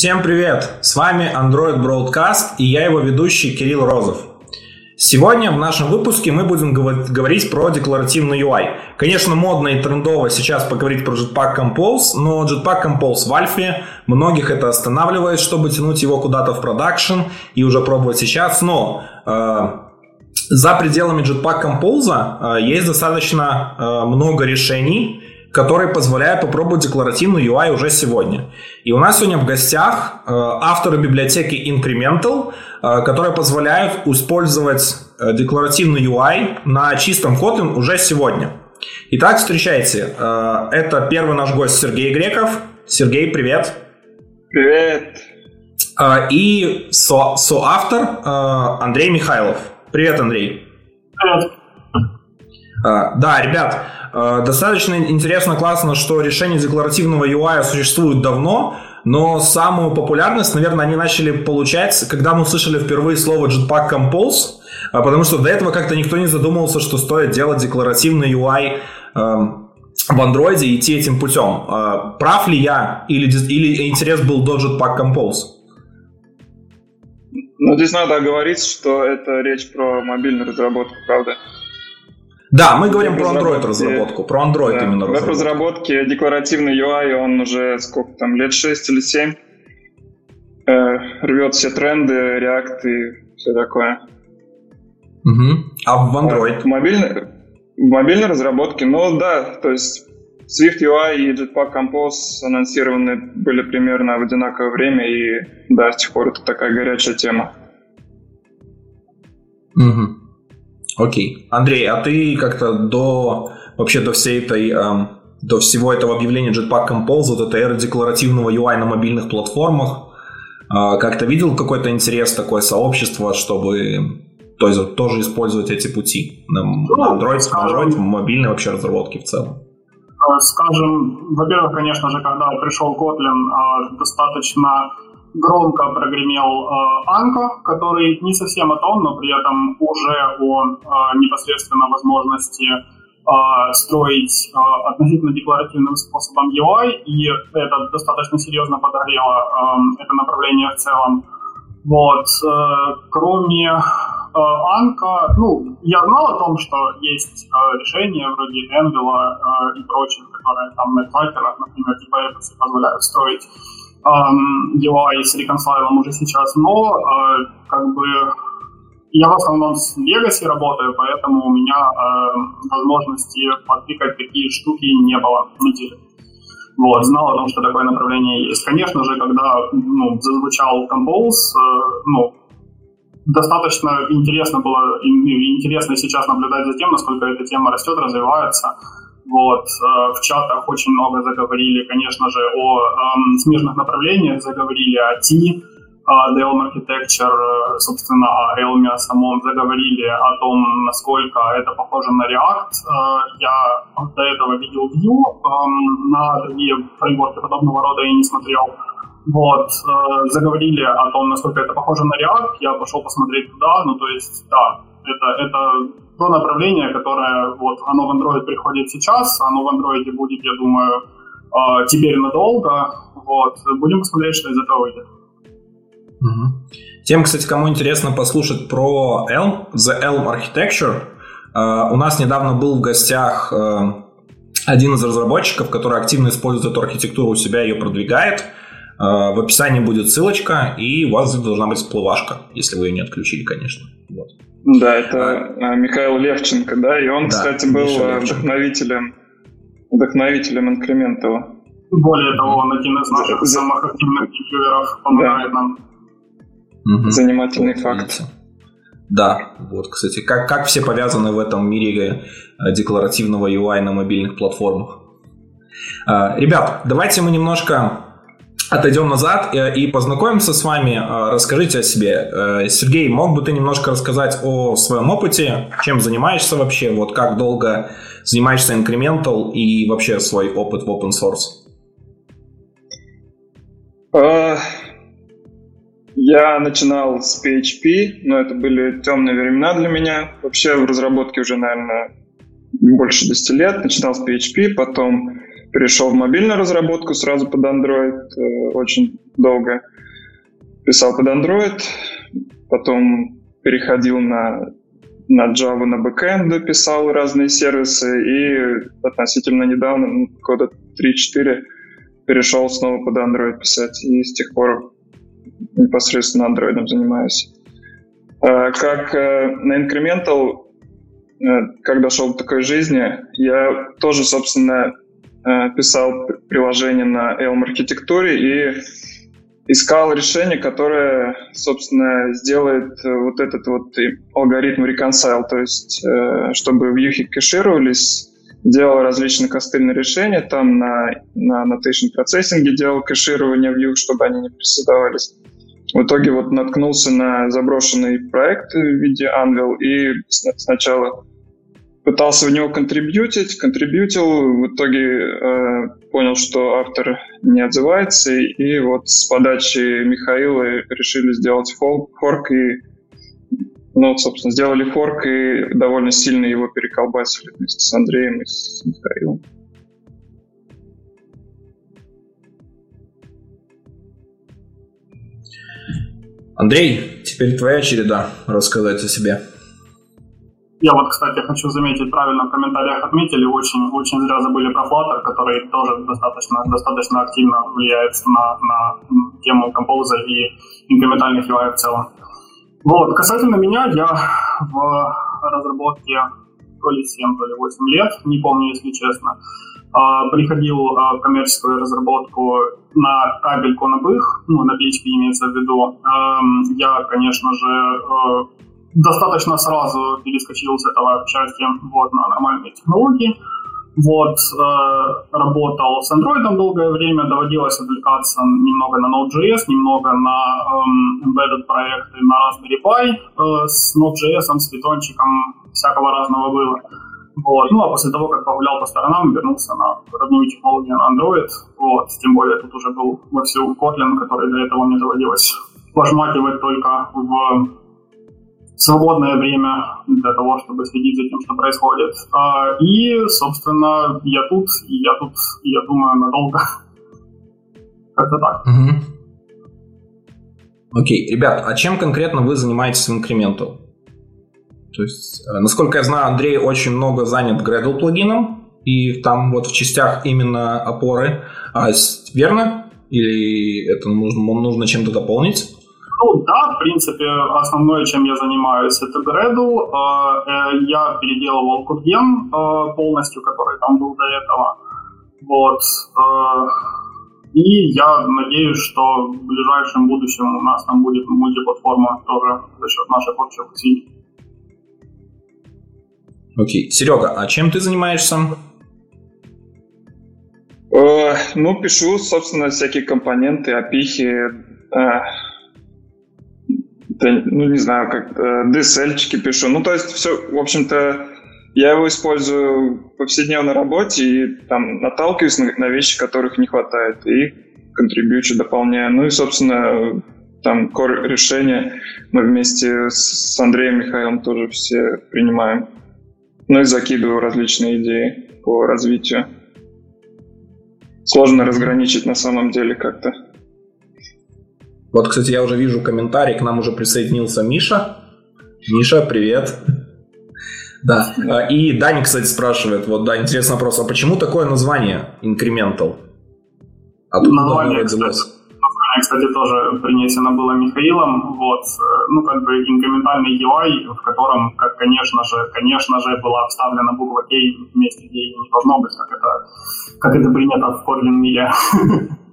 Всем привет! С вами Android Broadcast и я его ведущий Кирилл Розов. Сегодня в нашем выпуске мы будем говорить про декларативный UI. Конечно, модно и трендово сейчас поговорить про Jetpack Compose, но Jetpack Compose в альфе, многих это останавливает, чтобы тянуть его куда-то в продакшн и уже пробовать сейчас, но э, за пределами Jetpack Compose э, есть достаточно э, много решений, которые позволяют попробовать декларативный UI уже сегодня. И у нас сегодня в гостях э, авторы библиотеки Incremental, э, которые позволяют использовать э, декларативный UI на чистом Kotlin уже сегодня. Итак, встречайте. Это первый наш гость Сергей Греков. Сергей, привет. Привет. И со соавтор Андрей Михайлов. Привет, Андрей. Привет. Да, ребят, Э, достаточно интересно, классно, что решения декларативного UI существуют давно, но самую популярность, наверное, они начали получать, когда мы услышали впервые слово Jetpack Compose, э, потому что до этого как-то никто не задумывался, что стоит делать декларативный UI эм, в андроиде и идти этим путем. Э, прав ли я или, или интерес был до Jetpack Compose? Ну, здесь надо оговориться, что это речь про мобильную разработку, правда? Да, мы говорим про Android разработку, про Android да, именно разработку. В разработке декларативный UI, он уже сколько там, лет 6 или 7 э, рвет все тренды, React и все такое. Угу. А в Android? В, мобильной, в мобильной разработке, ну да, то есть Swift UI и Jetpack Compose анонсированы были примерно в одинаковое время, и да, с тех пор это такая горячая тема. Угу. Окей. Андрей, а ты как-то до вообще до всей этой эм, до всего этого объявления Jetpack Compose, вот этой эры декларативного UI на мобильных платформах, э, как-то видел какой-то интерес, такое сообщество, чтобы то есть, тоже использовать эти пути на, ну, на Android, скажем, Android, мобильной вообще разработке в целом? Э, скажем, во-первых, конечно же, когда пришел Kotlin, э, достаточно громко прогремел э, который не совсем о том, но при этом уже о э, непосредственно возможности э, строить э, относительно декларативным способом UI, и это достаточно серьезно подогрело э, это направление в целом. Вот. Э, кроме э, Анка, ну, я знал о том, что есть э, решения вроде Anvil э, и прочих, которые там на трекерах, например, типа Epos позволяют строить UI с реконфайлом уже сейчас, но э, как бы я в основном с Legacy работаю, поэтому у меня э, возможности подтыкать такие штуки не было на деле. Вот, знал о том, что такое направление есть. Конечно же, когда ну, зазвучал Compose, э, ну, достаточно интересно было, интересно сейчас наблюдать за тем, насколько эта тема растет, развивается. Вот, э, в чатах очень много заговорили, конечно же, о эм, смежных направлениях, заговорили о T, о Realm Architecture, э, собственно, о Realm самом, заговорили о том, насколько это похоже на React. Э, я до этого видел Vue, эм, на другие фреймворки подобного рода я не смотрел. Вот, э, заговорили о том, насколько это похоже на React, я пошел посмотреть туда, ну, то есть, да, это, это то направление, которое вот оно в Android приходит сейчас, оно в Android будет, я думаю, э, теперь надолго. Вот. Будем посмотреть, что из этого выйдет. Угу. Тем, кстати, кому интересно послушать про Elm, The Elm Architecture, э, у нас недавно был в гостях э, один из разработчиков, который активно использует эту архитектуру у себя, ее продвигает. В описании будет ссылочка, и у вас должна быть всплывашка, если вы ее не отключили, конечно. Вот. Да, это а, Михаил Левченко, да, и он, да, кстати, был э, вдохновителем, вдохновителем инкрементова. Более того, он один из наших За... самых активных ревьюеров помогает да. нам. Угу. Занимательный вот, факт. Видите. Да, вот, кстати, как, как все повязаны в этом мире э, декларативного UI на мобильных платформах. А, ребят, давайте мы немножко отойдем назад э, и познакомимся с вами. Э, расскажите о себе. Э, Сергей, мог бы ты немножко рассказать о своем опыте, чем занимаешься вообще, вот как долго занимаешься Incremental и вообще свой опыт в open source? Я начинал с PHP, но это были темные времена для меня. Вообще в разработке уже, наверное, больше 10 лет. Начинал с PHP, потом перешел в мобильную разработку сразу под Android. Э, очень долго писал под Android, потом переходил на, на Java на бэкэнд, писал разные сервисы, и относительно недавно, ну, года 3-4, перешел снова под Android писать, и с тех пор непосредственно Android занимаюсь. А, как э, на Incremental, э, как дошел до такой жизни, я тоже, собственно, э, писал приложение на Elm архитектуре и искал решение, которое, собственно, сделает вот этот вот алгоритм reconcile, то есть чтобы вьюхи кэшировались, делал различные костыльные решения, там на, на annotation процессинге делал кэширование view, чтобы они не приседавались. В итоге вот наткнулся на заброшенный проект в виде Anvil и сначала пытался в него контрибьютить, контрибьютил, в итоге э, понял, что автор не отзывается, и вот с подачи Михаила решили сделать форк, и ну, собственно, сделали форк и довольно сильно его переколбасили вместе с Андреем и с Михаилом. Андрей, теперь твоя череда рассказать о себе. Я вот, кстати, хочу заметить, правильно в комментариях отметили, очень, очень зря забыли про Flutter, который тоже достаточно, достаточно активно влияет на, на тему композа и инкрементальных UI в целом. Вот, касательно меня, я в разработке то ли 7, то ли 8 лет, не помню, если честно. А, приходил а, в коммерческую разработку на кабельку на бых, ну, на PHP имеется в виду. Я, конечно же, э, достаточно сразу перескочил с этого части вот, на нормальные технологии. Вот, э, работал с Android долгое время, доводилось отвлекаться немного на Node.js, немного на эм, embedded проекты на Raspberry Pi. Э, с Node.js, с питончиком всякого разного было. Вот. Ну, а после того, как погулял по сторонам, вернулся на родную технологию на Android. Вот. Тем более тут уже был во всю Kotlin, который до этого не доводилось пожмакивать только в свободное время для того, чтобы следить за тем, что происходит. А, и, собственно, я тут, я тут, я думаю, надолго. Как-то так. Окей, okay. ребят, а чем конкретно вы занимаетесь в Incremental? То есть, э, насколько я знаю, Андрей очень много занят Gradle плагином, и там вот в частях именно опоры. А, верно? Или это нужно, нужно чем-то дополнить? Ну да, в принципе, основное, чем я занимаюсь, это Gradle. А, э, я переделывал курген э, полностью, который там был до этого. Вот. И я надеюсь, что в ближайшем будущем у нас там будет мультиплатформа тоже за счет наших общих усилий. Окей. Серега, а чем ты занимаешься? Э, ну, пишу, собственно, всякие компоненты, опихи, да, ну, не знаю, как э, DSL-чики пишу. Ну, то есть все, в общем-то, я его использую в повседневной работе и там наталкиваюсь на, на вещи, которых не хватает, и контрибьючу, дополняю. Ну и, собственно, там core решения мы вместе с Андреем Михаилом тоже все принимаем. Ну и закидываю различные идеи по развитию. Сложно разграничить на самом деле как-то. Вот, кстати, я уже вижу комментарий, к нам уже присоединился Миша. Миша, привет. Да. А, и Дани, кстати, спрашивает, вот, да, интересный вопрос, а почему такое название Incremental? Откуда название, кстати, кстати, тоже принесено было Михаилом. Вот, э, ну, как бы инкрементальный UI, в котором, как, конечно же, конечно же, была вставлена буква K вместе, где ее не должно быть, как это, как это принято в Kotlin мире.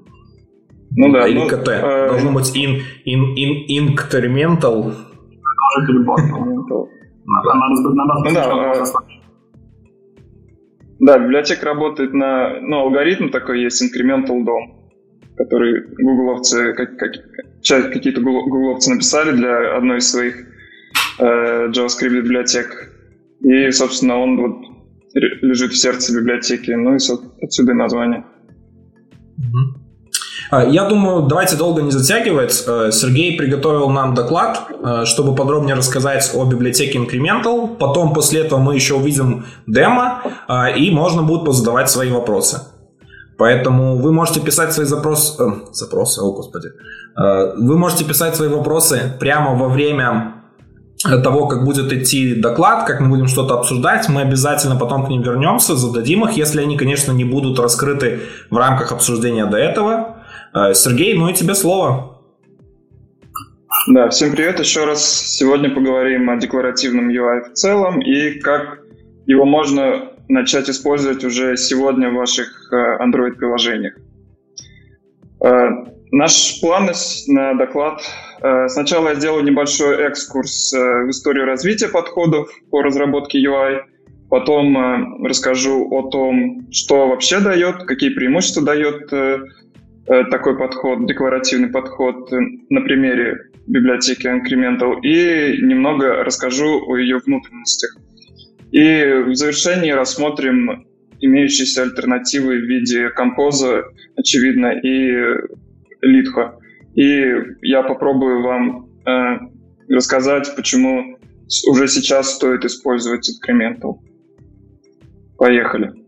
Ну да. Или ну, КТ. Э... Должно быть in, in, in, incremental. Тоже. Ну да, э, да, библиотека работает на, ну, алгоритм такой есть, incremental DOM который гугловцы, как, как, какие-то гугловцы написали для одной из своих э, JavaScript библиотек. И, собственно, он вот лежит в сердце библиотеки, ну и отсюда и название. А, я думаю, давайте долго не затягивать. Э, Сергей приготовил нам доклад, э, чтобы подробнее рассказать о библиотеке Incremental. Потом после этого мы еще увидим демо, э, и можно будет позадавать свои вопросы. Поэтому вы можете писать свои запросы... Э, запросы, о господи. Вы можете писать свои вопросы прямо во время того, как будет идти доклад, как мы будем что-то обсуждать, мы обязательно потом к ним вернемся, зададим их, если они, конечно, не будут раскрыты в рамках обсуждения до этого. Э, Сергей, ну и тебе слово. Да, всем привет еще раз. Сегодня поговорим о декларативном UI в целом и как его можно начать использовать уже сегодня в ваших э, Android-приложениях. Э, наш план на доклад. Сначала я сделаю небольшой экскурс в историю развития подходов по разработке UI, потом расскажу о том, что вообще дает, какие преимущества дает такой подход, декларативный подход на примере библиотеки Incremental и немного расскажу о ее внутренностях. И в завершении рассмотрим имеющиеся альтернативы в виде композа, очевидно, и литха. И я попробую вам э, рассказать, почему уже сейчас стоит использовать Incremental. Поехали.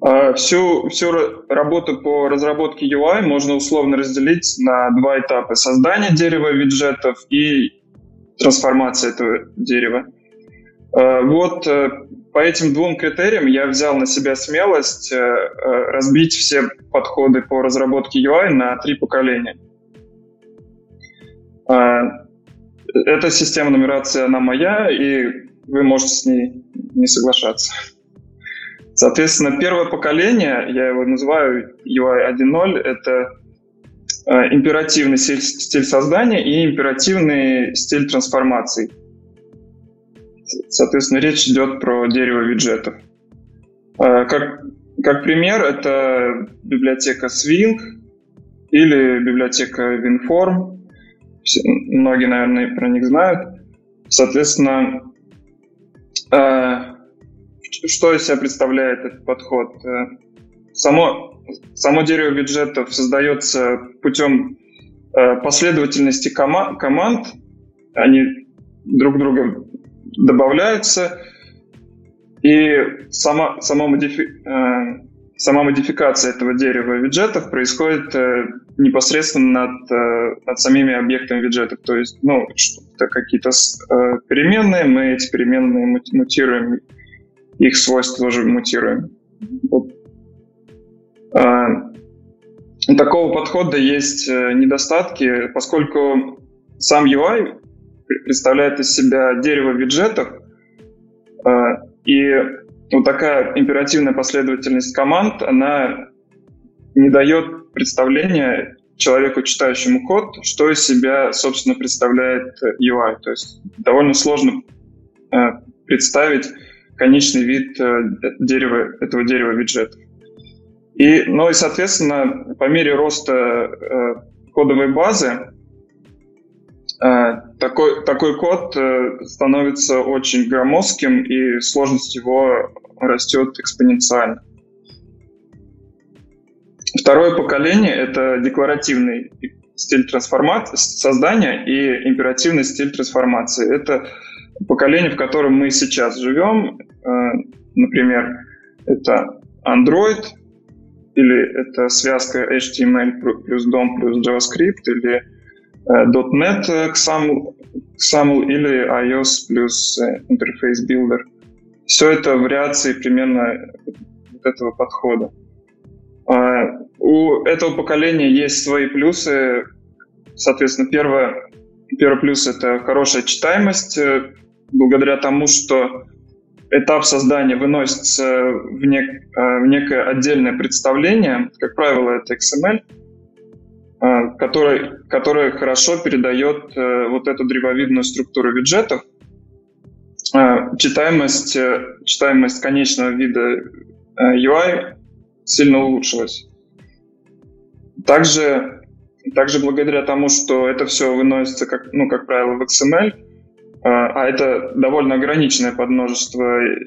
Э, всю, всю работу по разработке UI можно условно разделить на два этапа. Создание дерева виджетов и трансформация этого дерева. Э, вот э, по этим двум критериям я взял на себя смелость э, разбить все подходы по разработке UI на три поколения. Эта система нумерации, она моя, и вы можете с ней не соглашаться. Соответственно, первое поколение, я его называю UI 1.0, это императивный стиль, стиль создания и императивный стиль трансформации. Соответственно, речь идет про дерево виджетов. А, как, как пример, это библиотека Swing или библиотека WinForm. Многие, наверное, про них знают. Соответственно, а, что из себя представляет этот подход? Э, само, само дерево виджетов создается путем э, последовательности кома- команд. Они друг друга добавляются, и сама, сама, модифи, э, сама модификация этого дерева виджетов происходит э, непосредственно над, э, над самими объектами виджетов. То есть, ну, это какие-то э, переменные, мы эти переменные мутируем, их свойства тоже мутируем. Вот. Э, такого подхода есть э, недостатки, поскольку сам UI представляет из себя дерево виджетов, э, и вот такая императивная последовательность команд, она не дает представления человеку, читающему код, что из себя, собственно, представляет UI. То есть довольно сложно э, представить конечный вид э, дерева, этого дерева виджетов. И, ну и, соответственно, по мере роста кодовой базы Э, такой, такой код э, становится очень громоздким, и сложность его растет экспоненциально. Второе поколение — это декларативный стиль трансформации, создания и императивный стиль трансформации. Это поколение, в котором мы сейчас живем. Э, например, это Android, или это связка HTML плюс DOM плюс JavaScript, или Э, .NET э, XAML, XAML или iOS плюс э, интерфейс Builder. Все это вариации примерно вот этого подхода. У этого поколения есть свои плюсы. Соответственно, первое, первый плюс — это хорошая читаемость, благодаря тому, что этап создания выносится в, нек, в некое отдельное представление. Как правило, это XML — Э, который, который хорошо передает э, вот эту древовидную структуру виджетов. Э, читаемость, читаемость конечного вида UI сильно улучшилась. Также, также благодаря тому, что это все выносится, как, ну, как правило, в XML, а это довольно ограниченное подмножество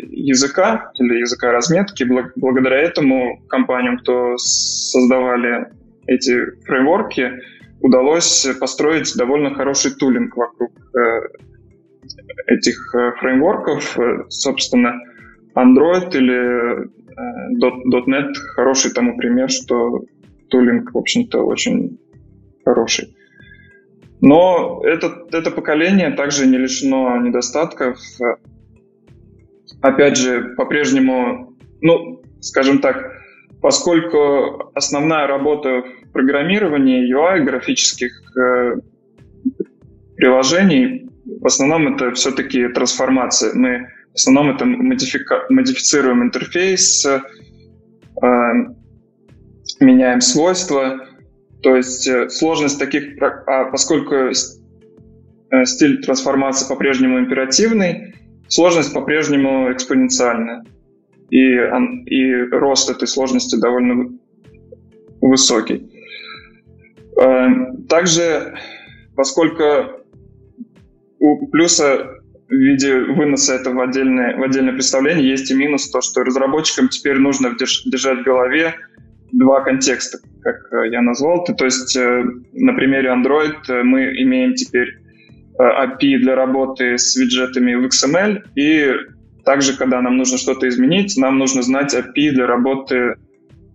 языка или языка разметки. Благодаря этому компаниям, кто создавали эти фреймворки, удалось построить довольно хороший тулинг вокруг э, этих э, фреймворков. Собственно, Android или .NET хороший тому пример, что тулинг, в общем-то, очень хороший. Но это, это поколение также не лишено недостатков. Опять же, по-прежнему, ну, скажем так, поскольку основная работа в программировании UI, графических э, приложений, в основном это все-таки трансформация. Мы в основном это модифика- модифицируем интерфейс, э, меняем свойства. То есть э, сложность таких, а поскольку э, стиль трансформации по-прежнему императивный, сложность по-прежнему экспоненциальная. И, и рост этой сложности довольно высокий. Э, также, поскольку у плюса в виде выноса этого в отдельное, в отдельное представление есть и минус, то, что разработчикам теперь нужно держать в голове два контекста, как э, я назвал. То есть э, на примере Android э, мы имеем теперь API для работы с виджетами в XML, и также, когда нам нужно что-то изменить, нам нужно знать API для работы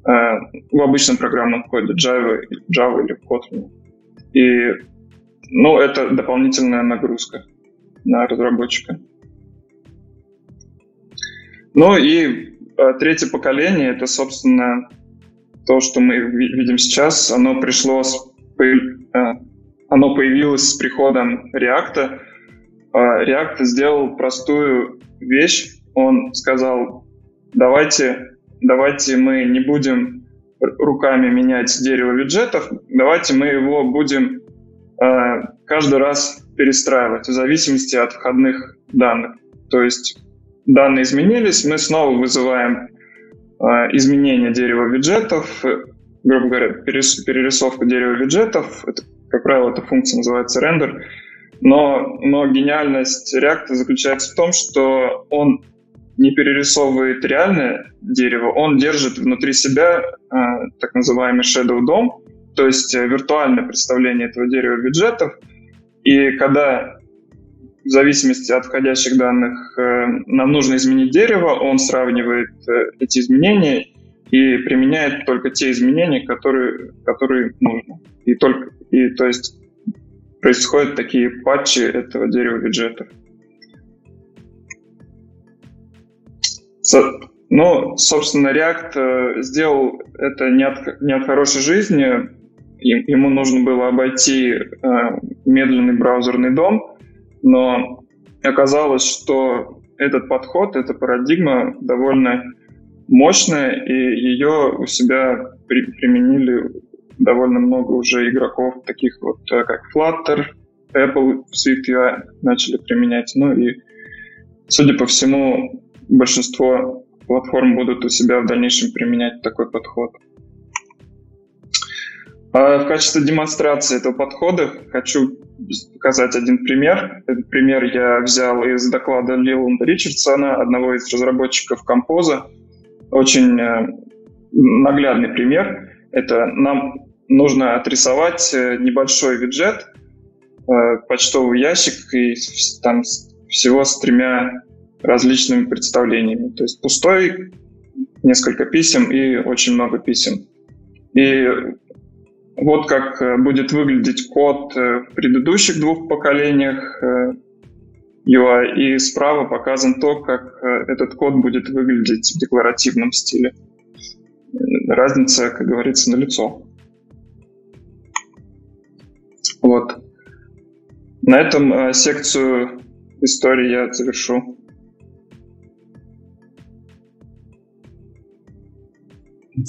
в обычном программном коде Java, Java или Kotlin. И ну, это дополнительная нагрузка на разработчика. Ну и третье поколение — это, собственно, то, что мы видим сейчас, оно пришло, с, э, оно появилось с приходом React. А, React сделал простую вещь. Он сказал, давайте, давайте мы не будем руками менять дерево виджетов, давайте мы его будем э, каждый раз перестраивать в зависимости от входных данных. То есть данные изменились, мы снова вызываем изменение дерева виджетов, э, грубо говоря, перерисовка дерева виджетов, это, как правило, эта функция называется render, но, но гениальность React заключается в том, что он не перерисовывает реальное дерево, он держит внутри себя э, так называемый Shadow DOM, то есть э, виртуальное представление этого дерева виджетов. И когда в зависимости от входящих данных э, нам нужно изменить дерево, он сравнивает э, эти изменения и применяет только те изменения, которые, которые нужно. И только, и, то есть происходят такие патчи этого дерева виджетов. So, ну, собственно, React э, сделал это не от, не от хорошей жизни. Ему нужно было обойти медленный браузерный дом, но оказалось, что этот подход, эта парадигма довольно мощная, и ее у себя при, применили довольно много уже игроков, таких вот э, как Flutter, Apple в SwiftUI начали применять. Ну и, судя по всему, большинство платформ будут у себя в дальнейшем применять такой подход. А в качестве демонстрации этого подхода хочу показать один пример. Этот пример я взял из доклада Лиланда Ричардсона, одного из разработчиков Композа. Очень э, наглядный пример. Это нам нужно отрисовать э, небольшой виджет, э, почтовый ящик и там всего с тремя различными представлениями. То есть пустой, несколько писем и очень много писем. И вот как э, будет выглядеть код э, в предыдущих двух поколениях э, UI, и справа показан то, как этот код будет выглядеть в декларативном стиле. Разница, как говорится, на лицо. Вот. На этом секцию истории я завершу.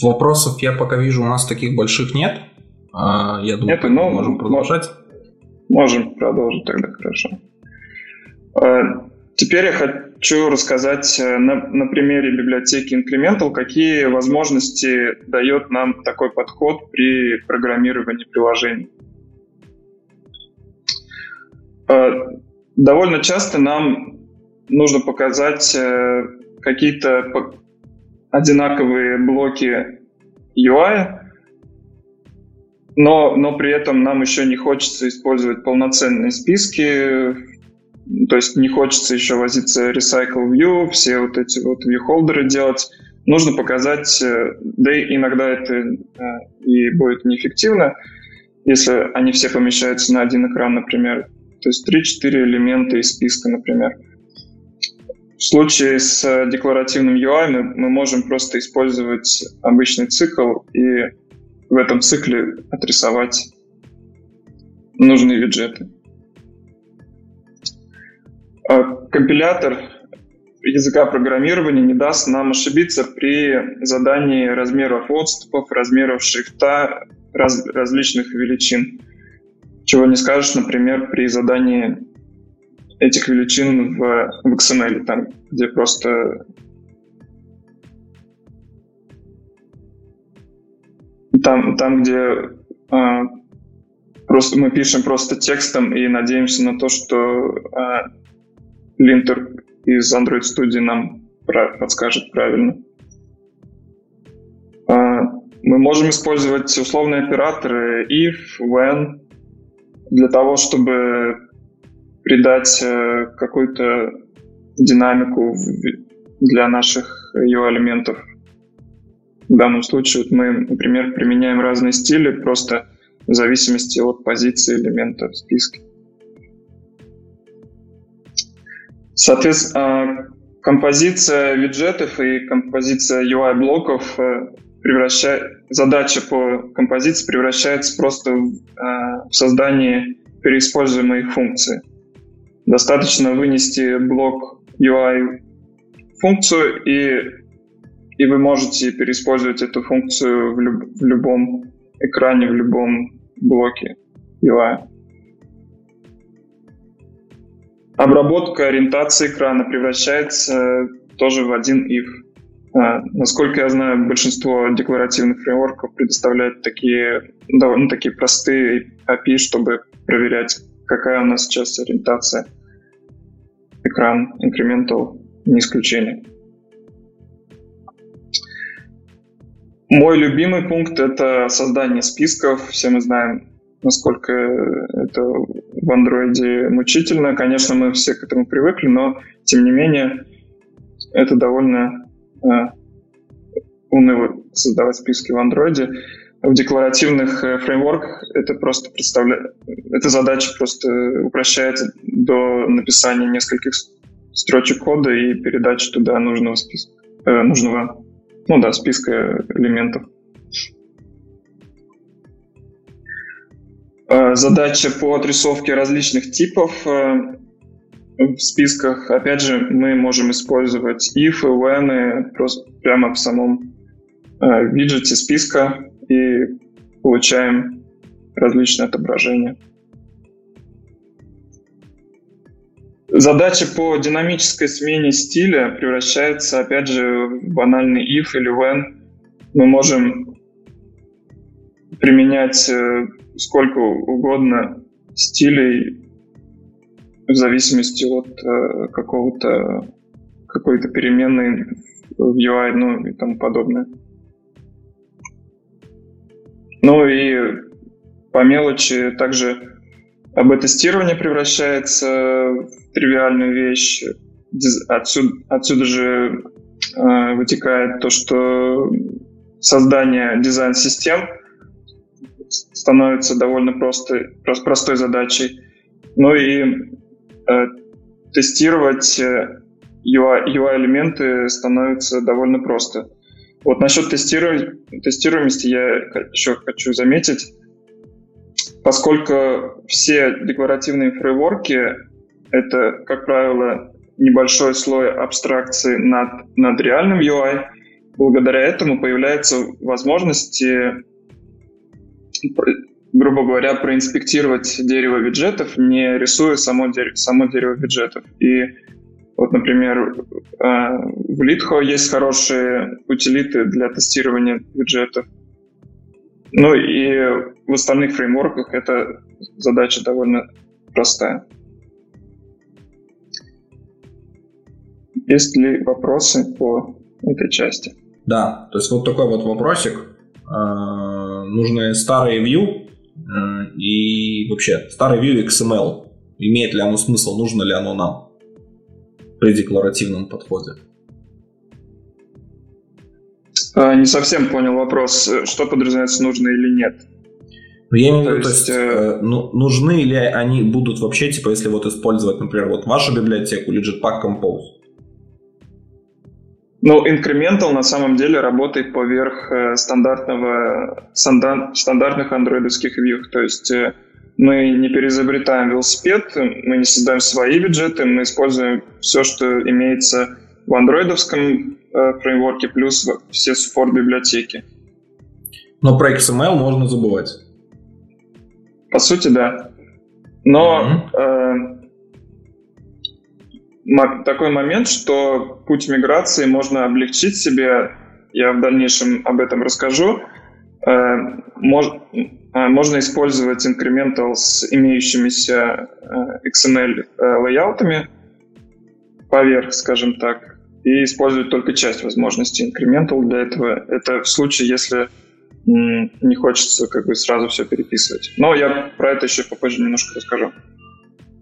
Вопросов я пока вижу, у нас таких больших нет. А, я думаю, Это, ну, можем продолжать. Можем продолжить тогда, хорошо. А, теперь я хочу рассказать э, на, на примере библиотеки Incremental, какие возможности дает нам такой подход при программировании приложений. А, довольно часто нам нужно показать э, какие-то одинаковые блоки UI, но, но при этом нам еще не хочется использовать полноценные списки то есть не хочется еще возиться Recycle View, все вот эти вот view-холдеры делать. Нужно показать, э, да и иногда это э, и будет неэффективно, если они все помещаются на один экран, например. То есть 3-4 элемента из списка, например. В случае с декларативным UI мы, мы можем просто использовать обычный цикл и в этом цикле отрисовать нужные виджеты. А компилятор языка программирования не даст нам ошибиться при задании размеров отступов, размеров шрифта раз, различных величин. Чего не скажешь, например, при задании этих величин в, в XML, там, где просто там, там где э, просто мы пишем просто текстом и надеемся на то, что э, линтер из Android Studio нам подскажет правильно. Э, мы можем использовать условные операторы if, when, для того, чтобы придать э, какую-то динамику для наших UI-элементов. В данном случае вот мы, например, применяем разные стили просто в зависимости от позиции элемента в списке. Соответственно, композиция виджетов и композиция UI-блоков э, превращает, задача по композиции превращается просто в, в создание переиспользуемой функции. Достаточно вынести блок UI функцию, и, и вы можете переиспользовать эту функцию в, люб, в любом экране, в любом блоке UI. Обработка ориентации экрана превращается тоже в один if. А, насколько я знаю, большинство декларативных фреймворков предоставляют такие довольно такие простые API, чтобы проверять, какая у нас сейчас ориентация. Экран incremental не исключение. Мой любимый пункт — это создание списков. Все мы знаем, насколько это в андроиде мучительно. Конечно, мы все к этому привыкли, но, тем не менее, это довольно э, уныло создавать списки в андроиде. В декларативных э, фреймворках это просто представляет, эта задача просто упрощается до написания нескольких строчек кода и передачи туда нужного списка, э, нужного ну да, списка элементов. Э, задача по отрисовке различных типов э, в списках. Опять же, мы можем использовать if when просто прямо в самом э, виджете списка и получаем различные отображения. Задача по динамической смене стиля превращается, опять же, в банальный if или when. Мы можем применять э, сколько угодно стилей в зависимости от э, какого-то какой-то переменной в UI, ну и тому подобное. Ну и по мелочи также АБ-тестирование превращается в тривиальную вещь. Отсюда, отсюда же э, вытекает то, что создание дизайн-систем становится довольно просто, простой задачей. Ну и э, тестировать UI, UI-элементы становится довольно просто. Вот насчет тестиру... тестируемости я еще хочу заметить, поскольку все декларативные фреймворки — это, как правило, небольшой слой абстракции над, над реальным UI, благодаря этому появляются возможности, грубо говоря, проинспектировать дерево виджетов, не рисуя само, дерево, само дерево виджетов. И вот, например, э, в Litho есть хорошие утилиты для тестирования виджетов. Ну и в остальных фреймворках эта задача довольно простая. Есть ли вопросы по этой части? Да, то есть вот такой вот вопросик. А, нужны старые view э, и вообще старый view XML. Имеет ли оно смысл, нужно ли оно нам при декларативном подходе? А, не совсем понял вопрос. Что подразумевается, нужно или нет? Ну, я имею в виду, то есть, э, ну, нужны ли они будут вообще, типа, если вот использовать, например, вот вашу библиотеку или Jetpack Compose? Ну, Incremental на самом деле работает поверх э, стандартного, стандартных андроидовских view. То есть э, мы не переизобретаем велосипед, мы не создаем свои бюджеты, мы используем все, что имеется в андроидовском э, фреймворке, плюс все support библиотеки. Но про XML можно забывать. По сути, да. Но mm-hmm. э, такой момент, что путь миграции можно облегчить себе, я в дальнейшем об этом расскажу. Э, мож, э, можно использовать Incremental с имеющимися э, XML лейаутами поверх, скажем так, и использовать только часть возможностей Incremental для этого. Это в случае, если не хочется как бы сразу все переписывать. Но я про это еще попозже немножко расскажу.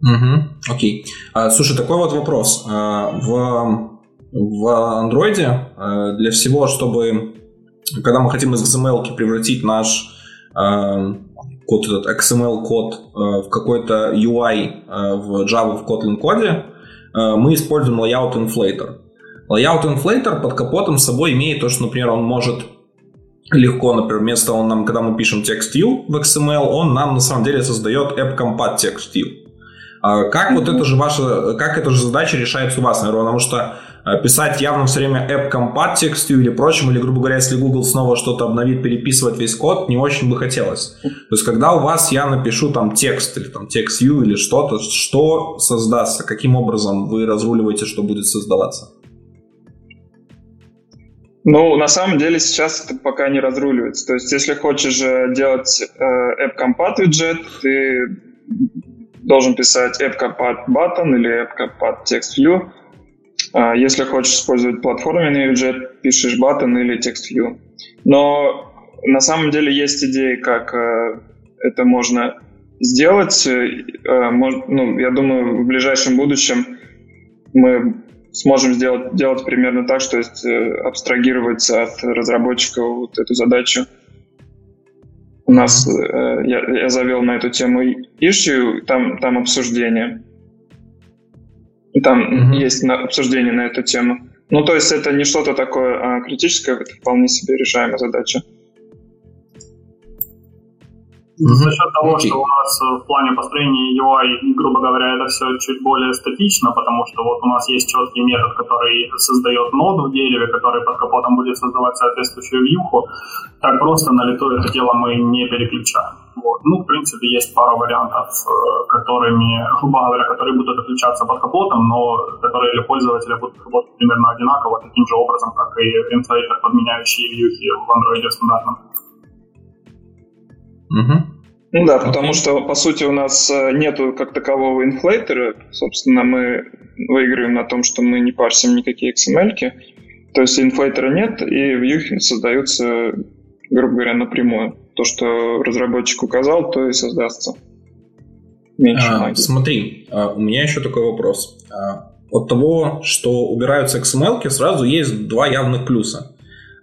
Угу, окей. А, слушай, такой вот вопрос. А, в, в Android а, для всего, чтобы когда мы хотим из XML превратить наш а, код, этот XML-код а, в какой-то UI а, в Java в Kotlin коде, мы используем layout inflator. Layout inflator под капотом с собой имеет то, что, например, он может легко, например, вместо он нам, когда мы пишем текст в XML, он нам на самом деле создает app-compat text view. А как вот это же ваша, как эта же задача решается у вас, наверное, потому что э, писать явно все время app-compat text view или прочим, или, грубо говоря, если Google снова что-то обновит, переписывать весь код, не очень бы хотелось. То есть, когда у вас я напишу там текст или там text view или что-то, что создастся, каким образом вы разруливаете, что будет создаваться? Ну, на самом деле сейчас это пока не разруливается. То есть, если хочешь делать э, app-compat widget, ты должен писать app-compat button или app-compat text view. А если хочешь использовать платформенный виджет, пишешь button или text view. Но на самом деле есть идеи, как э, это можно сделать. Ну, я думаю, в ближайшем будущем мы сможем сделать, делать примерно так, что есть э, абстрагироваться от разработчика вот эту задачу. У нас э, я, я завел на эту тему issue, там, там обсуждение. Там mm-hmm. есть на, обсуждение на эту тему. Ну, то есть это не что-то такое а, критическое, это вполне себе решаемая задача. За счет того, okay. что у нас в плане построения UI, грубо говоря, это все чуть более статично, потому что вот у нас есть четкий метод, который создает ноду в дереве, который под капотом будет создавать соответствующую вьюху. Так просто на лету это дело мы не переключаем. Вот. Ну, в принципе, есть пара вариантов, э, которыми, грубо говоря, которые будут отключаться под капотом, но которые для пользователя будут работать примерно одинаково, таким же образом, как и инфлейтер, подменяющий вьюхи в Android стандартном. Угу. Ну да, потому что, по сути, у нас э, нету как такового инфлейтера. Собственно, мы выигрываем на том, что мы не парсим никакие XML. -ки. То есть инфлейтера нет, и вьюхи создаются, грубо говоря, напрямую. То, что разработчик указал, то и создастся. Меньше а, магии. Смотри, а, у меня еще такой вопрос. А, от того, что убираются XML, сразу есть два явных плюса.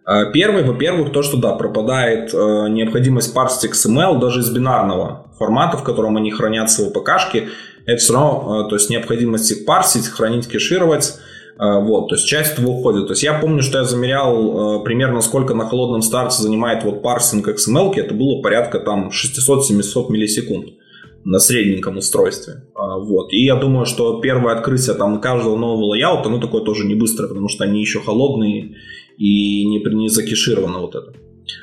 Э, первый, во-первых, то, что да, пропадает э, необходимость парсить XML даже из бинарного формата, в котором они хранят свои ПКшки. Это все равно, э, то есть необходимость их парсить, хранить, кешировать. Э, вот, то есть часть этого уходит. То есть я помню, что я замерял э, примерно сколько на холодном старте занимает вот парсинг XML, это было порядка там 600-700 миллисекунд на средненьком устройстве. А, вот. И я думаю, что первое открытие там каждого нового лайаута, ну, такое тоже не быстро, потому что они еще холодные и не, не закешировано вот это.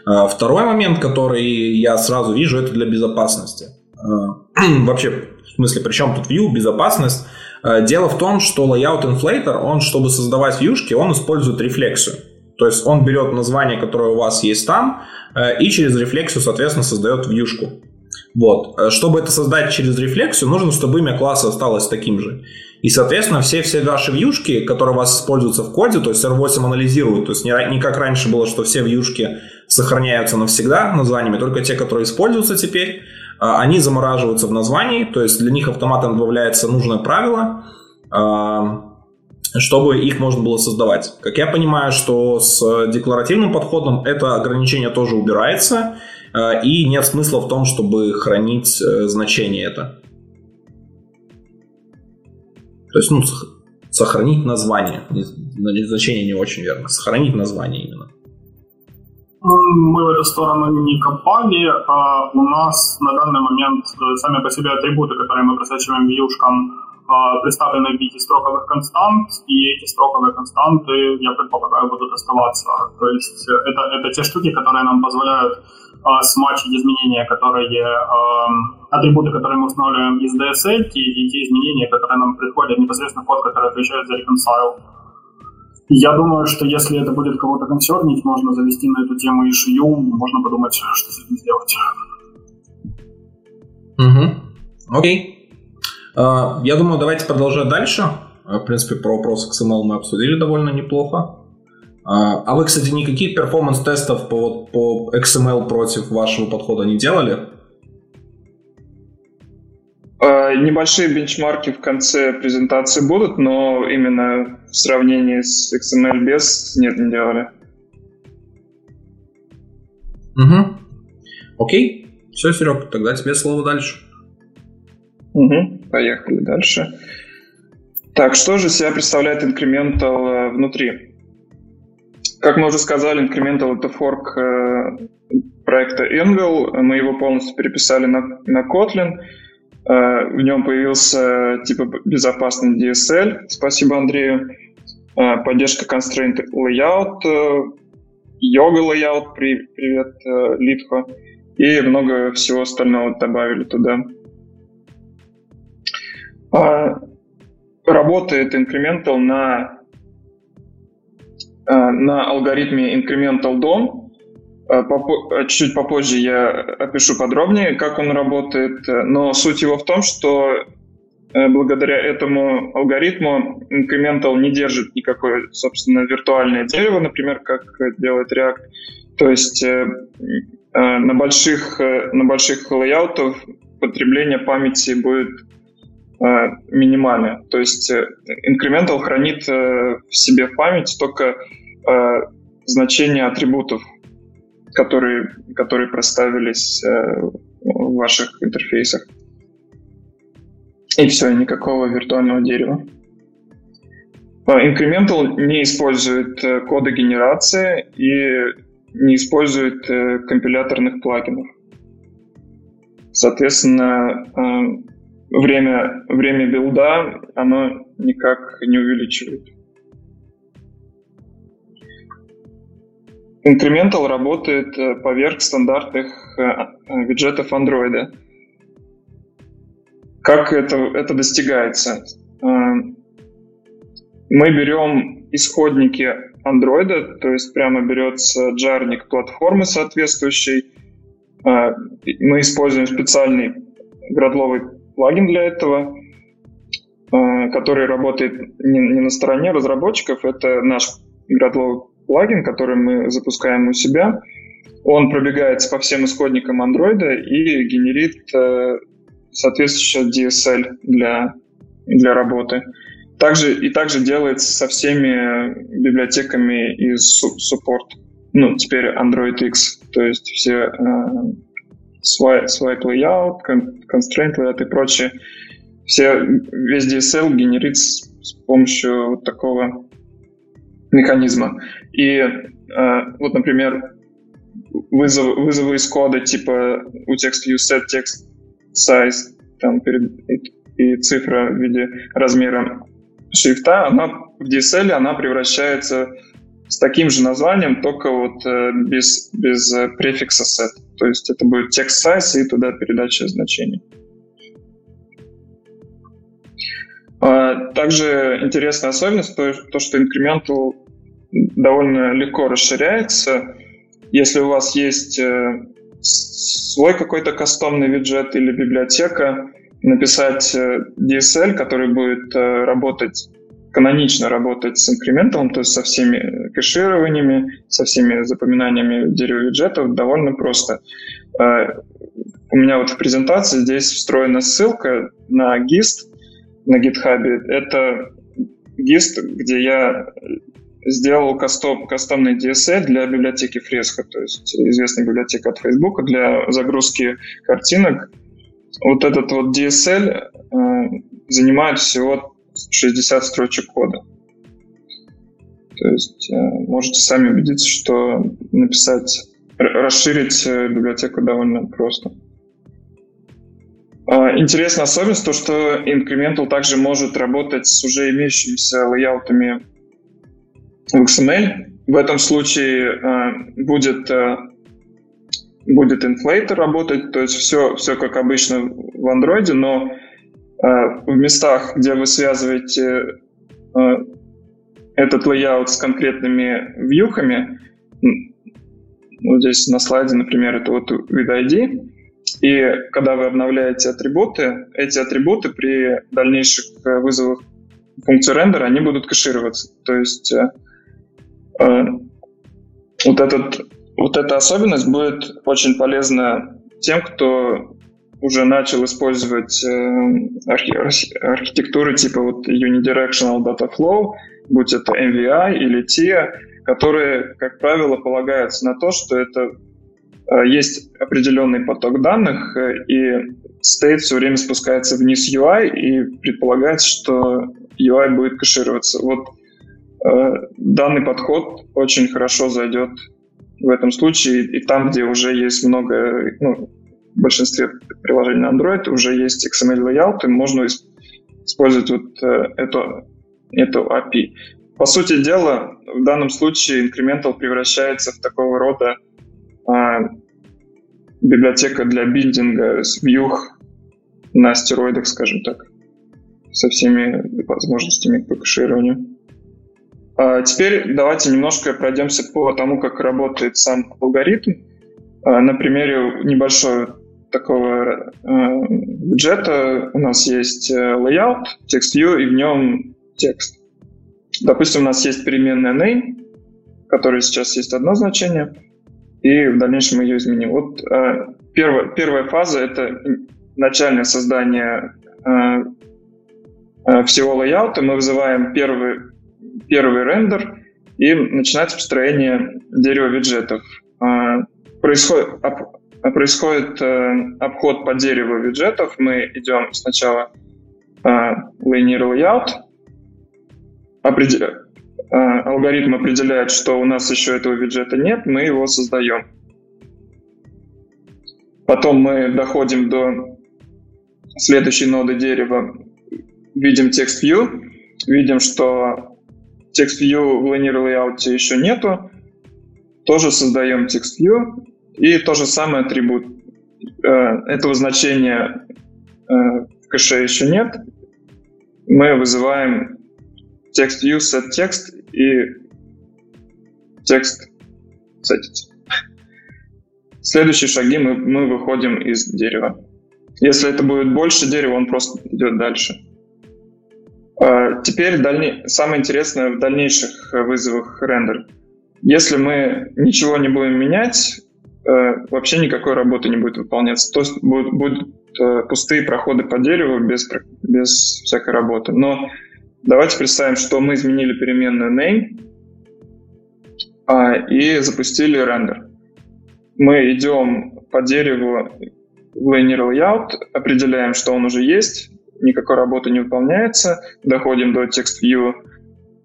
А, второй момент, который я сразу вижу, это для безопасности. А, вообще, в смысле, при чем тут view, безопасность? А, дело в том, что layout inflator, он, чтобы создавать вьюшки, он использует рефлексию. То есть он берет название, которое у вас есть там, и через рефлексию, соответственно, создает вьюшку. Вот. Чтобы это создать через рефлексию, нужно, чтобы имя класса осталось таким же. И, соответственно, все, все ваши вьюшки, которые у вас используются в коде, то есть R8 анализирует, то есть не, не как раньше было, что все вьюшки сохраняются навсегда названиями, только те, которые используются теперь, они замораживаются в названии, то есть для них автоматом добавляется нужное правило, чтобы их можно было создавать. Как я понимаю, что с декларативным подходом это ограничение тоже убирается, и нет смысла в том, чтобы хранить э, значение это. То есть, ну, сохранить название. Значение не очень верно. Сохранить название именно. Мы в эту сторону не копали, а у нас на данный момент э, сами по себе атрибуты, которые мы просачиваем вьюшкам, а, представлены в виде строковых констант, и эти строковые константы, я предполагаю, будут оставаться. То есть э, это, это те штуки, которые нам позволяют а, смачить изменения, которые атрибуты, которые мы устанавливаем из DSL, и те изменения, которые нам приходят непосредственно в код, который отвечает за reconcile. Я думаю, что если это будет кого-то консернить, можно завести на эту тему и шию, можно подумать, что с этим сделать. Угу. Окей. Uh, я думаю, давайте продолжать дальше. Uh, в принципе, про вопрос XML мы обсудили довольно неплохо. Uh, а вы, кстати, никаких перформанс-тестов по, по XML против вашего подхода не делали? Небольшие бенчмарки в конце презентации будут, но именно в сравнении с XML без нет, не делали. Угу. Окей. Все, Серег, тогда тебе слово дальше. Угу. Поехали дальше. Так, что же себя представляет Incremental э, внутри? Как мы уже сказали, Incremental — это форк э, проекта Anvil. Мы его полностью переписали на, на Kotlin — Э, в нем появился типа безопасный DSL, спасибо Андрею, э, поддержка constraint layout, э, layout, привет, Литхо, и много всего остального добавили туда. Работает Incremental на, на алгоритме Incremental DOM, а, а, чуть попозже я опишу подробнее, как он работает, но суть его в том, что э, благодаря этому алгоритму Incremental не держит никакое, собственно, виртуальное дерево, например, как делает React. То есть э, э, на больших, на больших лейаутах потребление памяти будет минимальное. То есть Incremental хранит в себе в память только значение атрибутов которые, которые проставились э, в ваших интерфейсах. И все, никакого виртуального дерева. Incremental не использует э, коды генерации и не использует э, компиляторных плагинов. Соответственно, время, время билда оно никак не увеличивает. Incremental работает э, поверх стандартных э, э, виджетов Android. Как это, это достигается? Мы берем исходники Android, то есть прямо берется джарник платформы соответствующей. Мы используем специальный градловый плагин для этого, который работает не на стороне разработчиков, это наш градловый плагин, который мы запускаем у себя. Он пробегается по всем исходникам Android и генерит э, соответствующий DSL для, для работы. Также, и также делается со всеми библиотеками из support. Ну, теперь Android X. То есть все swipe, swipe layout, constraint layout и прочее. Все, весь DSL генерит с, помощью вот такого механизма. И э, вот, например, вызов, вызовы из кода типа у text view set text size там перед, и, и цифра в виде размера шрифта, она в DSL она превращается с таким же названием, только вот э, без, без э, префикса set. То есть это будет text size и туда передача значений. А, также интересная особенность то, то, что incremental довольно легко расширяется. Если у вас есть э, свой какой-то кастомный виджет или библиотека, написать DSL, который будет работать канонично работать с инкременталом, то есть со всеми кэшированиями, со всеми запоминаниями дерева виджетов довольно просто. А, у меня вот в презентации здесь встроена ссылка на GIST на GitHub. Это GIST, где я сделал кастом, кастомный DSL для библиотеки Fresco, то есть известная библиотека от Facebook для загрузки картинок. Вот этот вот DSL э, занимает всего 60 строчек кода. То есть э, можете сами убедиться, что написать, расширить э, библиотеку довольно просто. Э, интересная особенность то, что Incremental также может работать с уже имеющимися лейаутами в XML. В этом случае э, будет, будет inflator работать, то есть все, все как обычно в Android, но в местах, где вы связываете э, этот layout с конкретными вьюхами, вот здесь на слайде, например, это вот with ID, и когда вы обновляете атрибуты, эти атрибуты при дальнейших э, вызовах функции рендера, они будут кэшироваться. То есть э, Э, вот, этот, вот эта особенность будет очень полезна тем, кто уже начал использовать э, архи- архитектуры типа вот Unidirectional Data Flow, будь это MVI или TIA, которые, как правило, полагаются на то, что это э, есть определенный поток данных, э, и стейт все время спускается вниз UI, и предполагается, что UI будет кэшироваться. Вот данный подход очень хорошо зайдет в этом случае. И там, где уже есть много, ну, в большинстве приложений на Android уже есть XML layout, и можно использовать вот э, эту, эту API. По сути дела, в данном случае Incremental превращается в такого рода а, библиотека для билдинга с view на стероидах, скажем так, со всеми возможностями по кэшированию. А теперь давайте немножко пройдемся по тому, как работает сам алгоритм. А, на примере небольшого такого э, бюджета у нас есть э, layout, text view и в нем текст. Допустим, у нас есть переменная name, которая сейчас есть одно значение, и в дальнейшем мы ее изменим. Вот э, первая, первая фаза — это начальное создание э, э, всего лейаута. Мы вызываем первый первый рендер, и начинается построение дерева виджетов. А, происходит, происходит э, обход по дереву виджетов. Мы идем сначала а, linear layout, определ... А, алгоритм определяет, что у нас еще этого виджета нет, мы его создаем. Потом мы доходим до следующей ноды дерева, видим текст view, видим, что TextView в Linear Layout еще нету. Тоже создаем TextView. И то же самое атрибут. Э, этого значения э, в кэше еще нет. Мы вызываем TextView setText и текст сетить. Следующие шаги мы, мы выходим из дерева. Если это будет больше дерева, он просто идет дальше. А, теперь дальне... самое интересное в дальнейших э, вызовах рендер. Если мы ничего не будем менять, э, вообще никакой работы не будет выполняться. То есть будут, будут э, пустые проходы по дереву без, без всякой работы. Но давайте представим, что мы изменили переменную name а, и запустили рендер. Мы идем по дереву в linear layout, определяем, что он уже есть, никакой работы не выполняется, доходим до text view, э,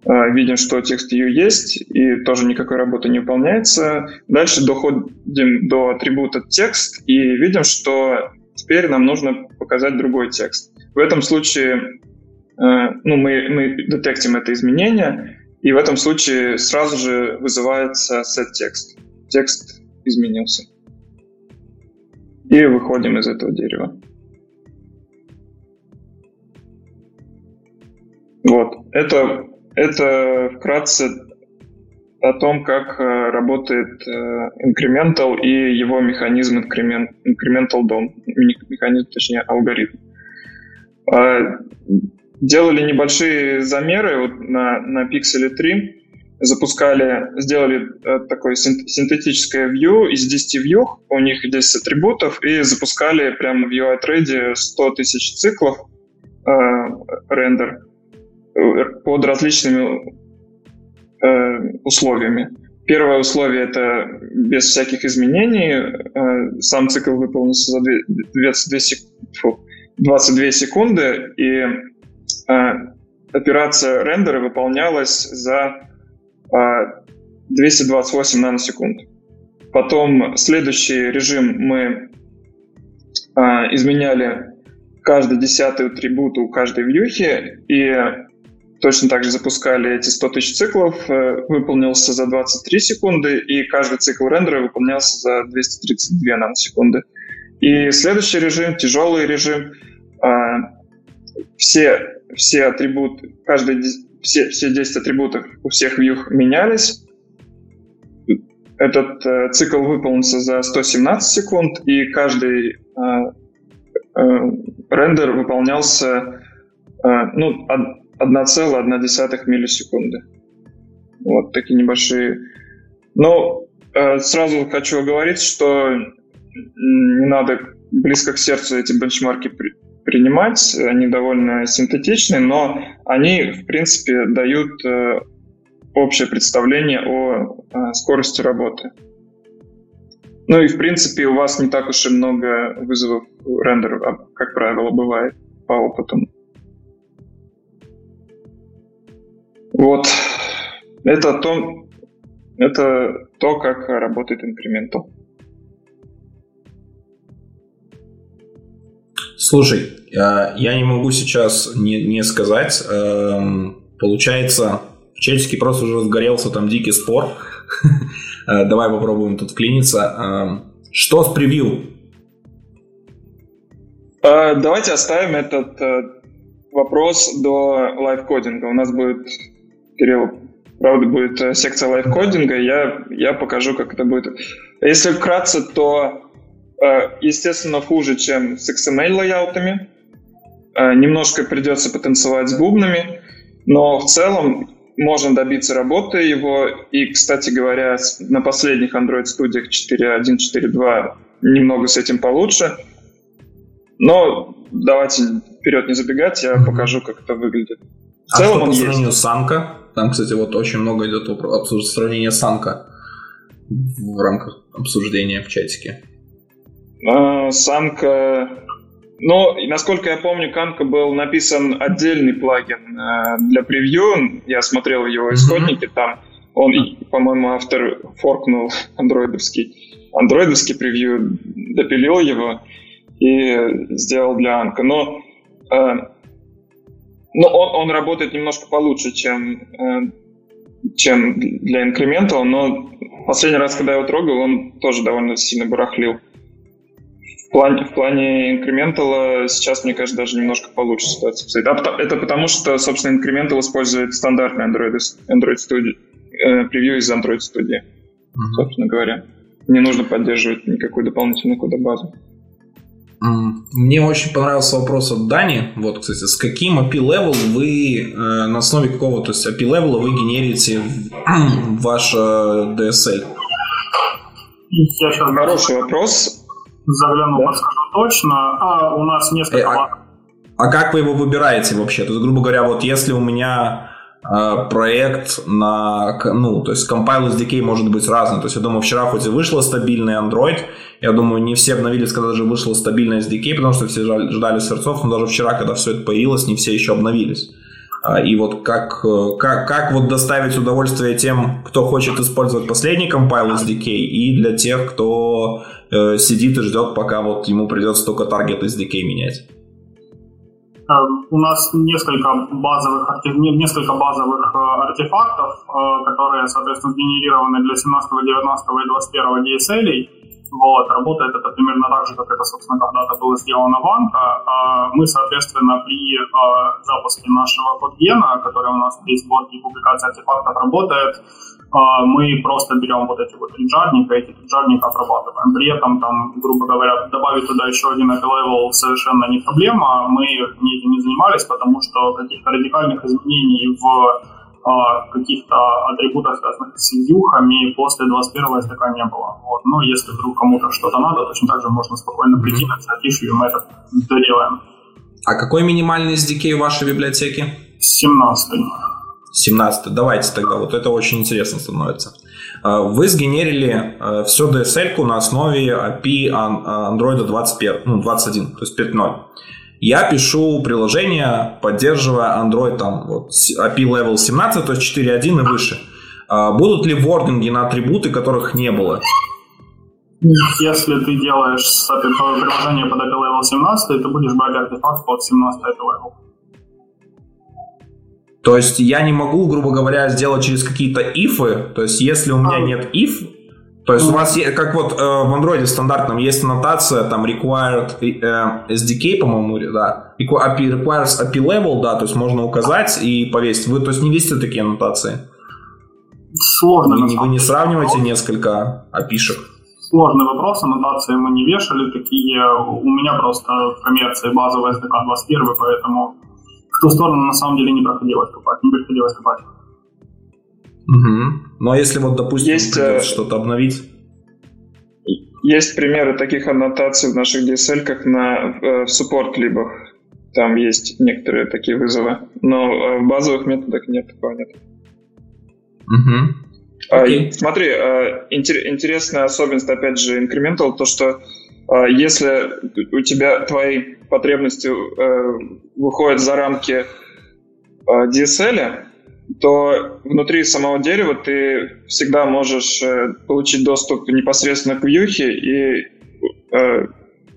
видим, что text view есть, и тоже никакой работы не выполняется. Дальше доходим до атрибута текст и видим, что теперь нам нужно показать другой текст. В этом случае э, ну, мы, мы детектим это изменение, и в этом случае сразу же вызывается set текст. Текст изменился. И выходим из этого дерева. Вот. Это, это вкратце о том, как э, работает э, Incremental и его механизм Incremental DOM, механизм, точнее, алгоритм. А делали небольшие замеры вот на, на Pixel 3, запускали, сделали э, такое синтетическое view из 10 view, у них 10 атрибутов, и запускали прямо в UI трейде 100 тысяч циклов э, рендер э, под различными э, условиями. Первое условие — это без всяких изменений. Э, сам цикл выполнился за 22, сек... 22 секунды, и э, операция рендера выполнялась за 228 наносекунд. Потом следующий режим мы изменяли каждый десятый атрибут у каждой вьюхи, и точно так же запускали эти 100 тысяч циклов, э, выполнился за 23 секунды, и каждый цикл рендера выполнялся за 232 наносекунды. И следующий режим, тяжелый режим, а, все, все атрибуты, каждый, все, все 10 атрибутов у всех вьюх менялись. Этот э, цикл выполнился за 117 секунд, и каждый э, э, рендер выполнялся э, ну, 1,1 миллисекунды. Вот такие небольшие. Но э, сразу хочу оговорить, что не надо близко к сердцу эти бенчмарки при, принимать. Они довольно синтетичны, но они, в принципе, дают э, общее представление о э, скорости работы. Ну и, в принципе, у вас не так уж и много вызовов рендеров, как правило, бывает по опыту. Вот. Это то, это то, как работает инкрементал. Слушай, а, я не могу сейчас не, не сказать. Эм, получается, в чатике просто уже разгорелся там дикий спор. Э, давай попробуем тут вклиниться. Что с превью? Э, давайте оставим этот э, вопрос до live coding а. У нас будет Кирилл, правда, будет э, секция live coding а, я, я покажу, как это будет. Если вкратце, то, э, естественно, хуже, чем с XML layout ами. Э, немножко придется потанцевать с бубнами, но в целом можно добиться работы его. И, кстати говоря, на последних Android-студиях 4.1, 4.2 немного с этим получше. Но давайте вперед не забегать, я покажу, как это выглядит. В а целом что по сравнению с Санка? Там, кстати, вот очень много идет обсуж... сравнения Санка в рамках обсуждения в чатике. А, Санка... Ну, насколько я помню, Канка был написан отдельный плагин э, для превью. Я смотрел его исходники, mm-hmm. там он, по-моему, автор форкнул андроидовский, андроидовский превью, допилил его и сделал для Анка. Но э, ну, он, он работает немножко получше, чем, э, чем для Incremental, но последний раз, когда я его трогал, он тоже довольно сильно барахлил. В плане, в плане Incremental сейчас, мне кажется, даже немножко получше ситуация стоит. А, это потому, что, собственно, Incremental использует стандартный Android, Android Studio, э, превью из Android Studio, mm-hmm. собственно говоря. Не нужно поддерживать никакую дополнительную кодобазу. Мне очень понравился вопрос от Дани. Вот, кстати, с каким API-level вы э, на основе какого, то есть API-level вы генерите ваш э, DSL? Я сейчас Хороший вопрос. Загляну, да? подскажу точно. А, у нас несколько... Э, а, а как вы его выбираете вообще? То есть, грубо говоря, вот если у меня проект на, ну, то есть compile SDK может быть разный. То есть я думаю, вчера хоть и вышло стабильный Android, я думаю, не все обновились, когда даже вышло стабильный SDK, потому что все ждали сверцов, но даже вчера, когда все это появилось, не все еще обновились. А, и вот как, э, как, как вот доставить удовольствие тем, кто хочет использовать последний compile SDK, и для тех, кто э, сидит и ждет, пока вот ему придется только таргет SDK менять. Эм, у нас несколько базовых, несколько базовых э, артефактов, э, которые, соответственно, сгенерированы для 17, 19 и 21 DSL. Вот, работает это примерно так же, как это, собственно, когда-то было сделано в Анка. А мы, соответственно, при запуске нашего подгена, который у нас при сборке и публикации артефактов работает, мы просто берем вот эти вот реджарника, эти реджарника обрабатываем. При этом, там, грубо говоря, добавить туда еще один API-level совершенно не проблема. Мы этим не занимались, потому что каких-то радикальных изменений в а, каких-то атрибутов, связанных с вьюхами, после 21 СДК не было. Вот. Но если вдруг кому-то что-то надо, точно так же можно спокойно прийти на инициатив, и мы это доделаем. А какой минимальный SDK в вашей библиотеке? 17 17 Давайте тогда, вот это очень интересно становится. А, вы сгенерили а, все DSL на основе API Android 21, ну, 21, то есть 5.0. Я пишу приложение, поддерживая Android там, вот, API level 17, то есть 4.1 и выше. Будут ли вординги на атрибуты, которых не было? Если ты делаешь приложение под API level 17, ты будешь брать артефакт под 17 API level. То есть я не могу, грубо говоря, сделать через какие-то ифы. То есть если у меня а. нет if, то есть у вас, как вот э, в Android стандартном есть аннотация, там required э, SDK, по-моему, да, requires API level, да, то есть можно указать и повесить. Вы, то есть не весите такие аннотации? Сложно. Вы, вы не сравниваете несколько API-шек? Сложный вопрос, аннотации мы не вешали такие. У меня просто в коммерции базовая SDK 21, поэтому в ту сторону на самом деле не проходилось копать, не приходилось копать. Угу. Ну а если вот, допустим, есть, э, что-то обновить? Есть примеры таких аннотаций в наших DSL, как на э, в support-либах. Там есть некоторые такие вызовы. Но э, в базовых методах нет, такого нет. Угу. Okay. А, смотри, интересная особенность, опять же, Incremental, то, что если у тебя твои потребности выходят за рамки DSL, то внутри самого дерева ты всегда можешь э, получить доступ непосредственно к вьюхе и, э,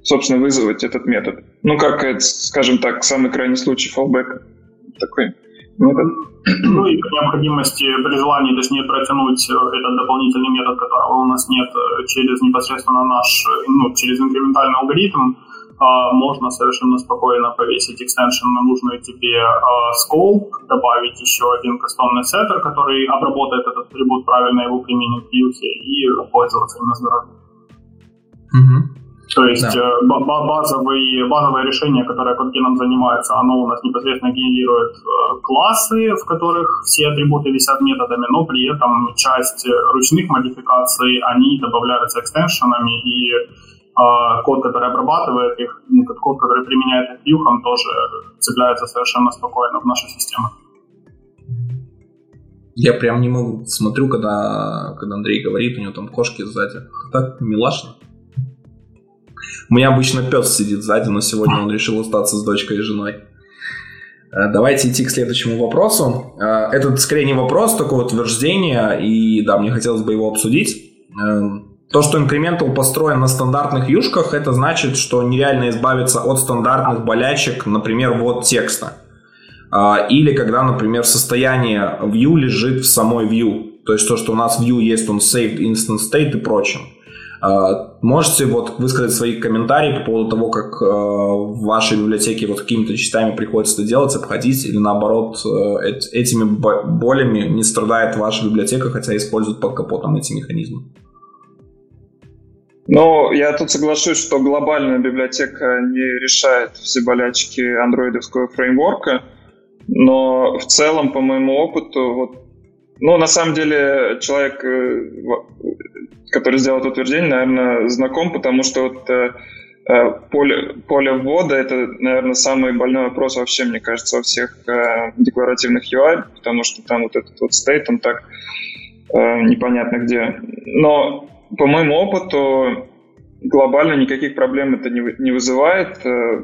собственно, вызвать этот метод. Ну, как, скажем так, самый крайний случай fallback такой метод. Ну и при необходимости, при желании, точнее, протянуть э, этот дополнительный метод, которого у нас нет, через непосредственно наш, ну, через инкрементальный алгоритм, а, можно совершенно спокойно повесить экстеншн на нужную тебе а, scope, добавить еще один кастомный сеттер, который обработает этот атрибут, правильно его применит в юхе и пользоваться им на здоровье. Угу. То есть да. Э, базовый, базовое решение, которое Kotlin занимается, оно у нас непосредственно генерирует э, классы, в которых все атрибуты висят методами, но при этом часть ручных модификаций, они добавляются экстеншенами и а код, который обрабатывает их, ну, код, который применяет их вьюхом, тоже цепляется совершенно спокойно в нашу систему. Я прям не могу. Смотрю, когда, когда Андрей говорит, у него там кошки сзади. Так милашно. У меня обычно пес сидит сзади, но сегодня он решил остаться с дочкой и женой. Э, давайте идти к следующему вопросу. Э, это скорее не вопрос, такое утверждение, и да, мне хотелось бы его обсудить. Эм, то, что Incremental построен на стандартных юшках, это значит, что нереально избавиться от стандартных болячек, например, вот текста. А, или когда, например, состояние view лежит в самой view. То есть то, что у нас view есть, он saved instant state и прочим. А, можете вот высказать свои комментарии по поводу того, как а, в вашей библиотеке вот какими-то частями приходится это делать, обходить, или наоборот этими болями не страдает ваша библиотека, хотя использует под капотом эти механизмы? Ну, я тут соглашусь, что глобальная библиотека не решает все болячки андроидовского фреймворка, но в целом, по моему опыту, вот, ну, на самом деле, человек, э, который сделал это утверждение, наверное, знаком, потому что вот э, э, поле, поле ввода — это, наверное, самый больной вопрос вообще, мне кажется, во всех декларативных UI, потому что там вот этот вот стейт, он так непонятно где. Но по моему опыту, глобально никаких проблем это не, не вызывает. Э,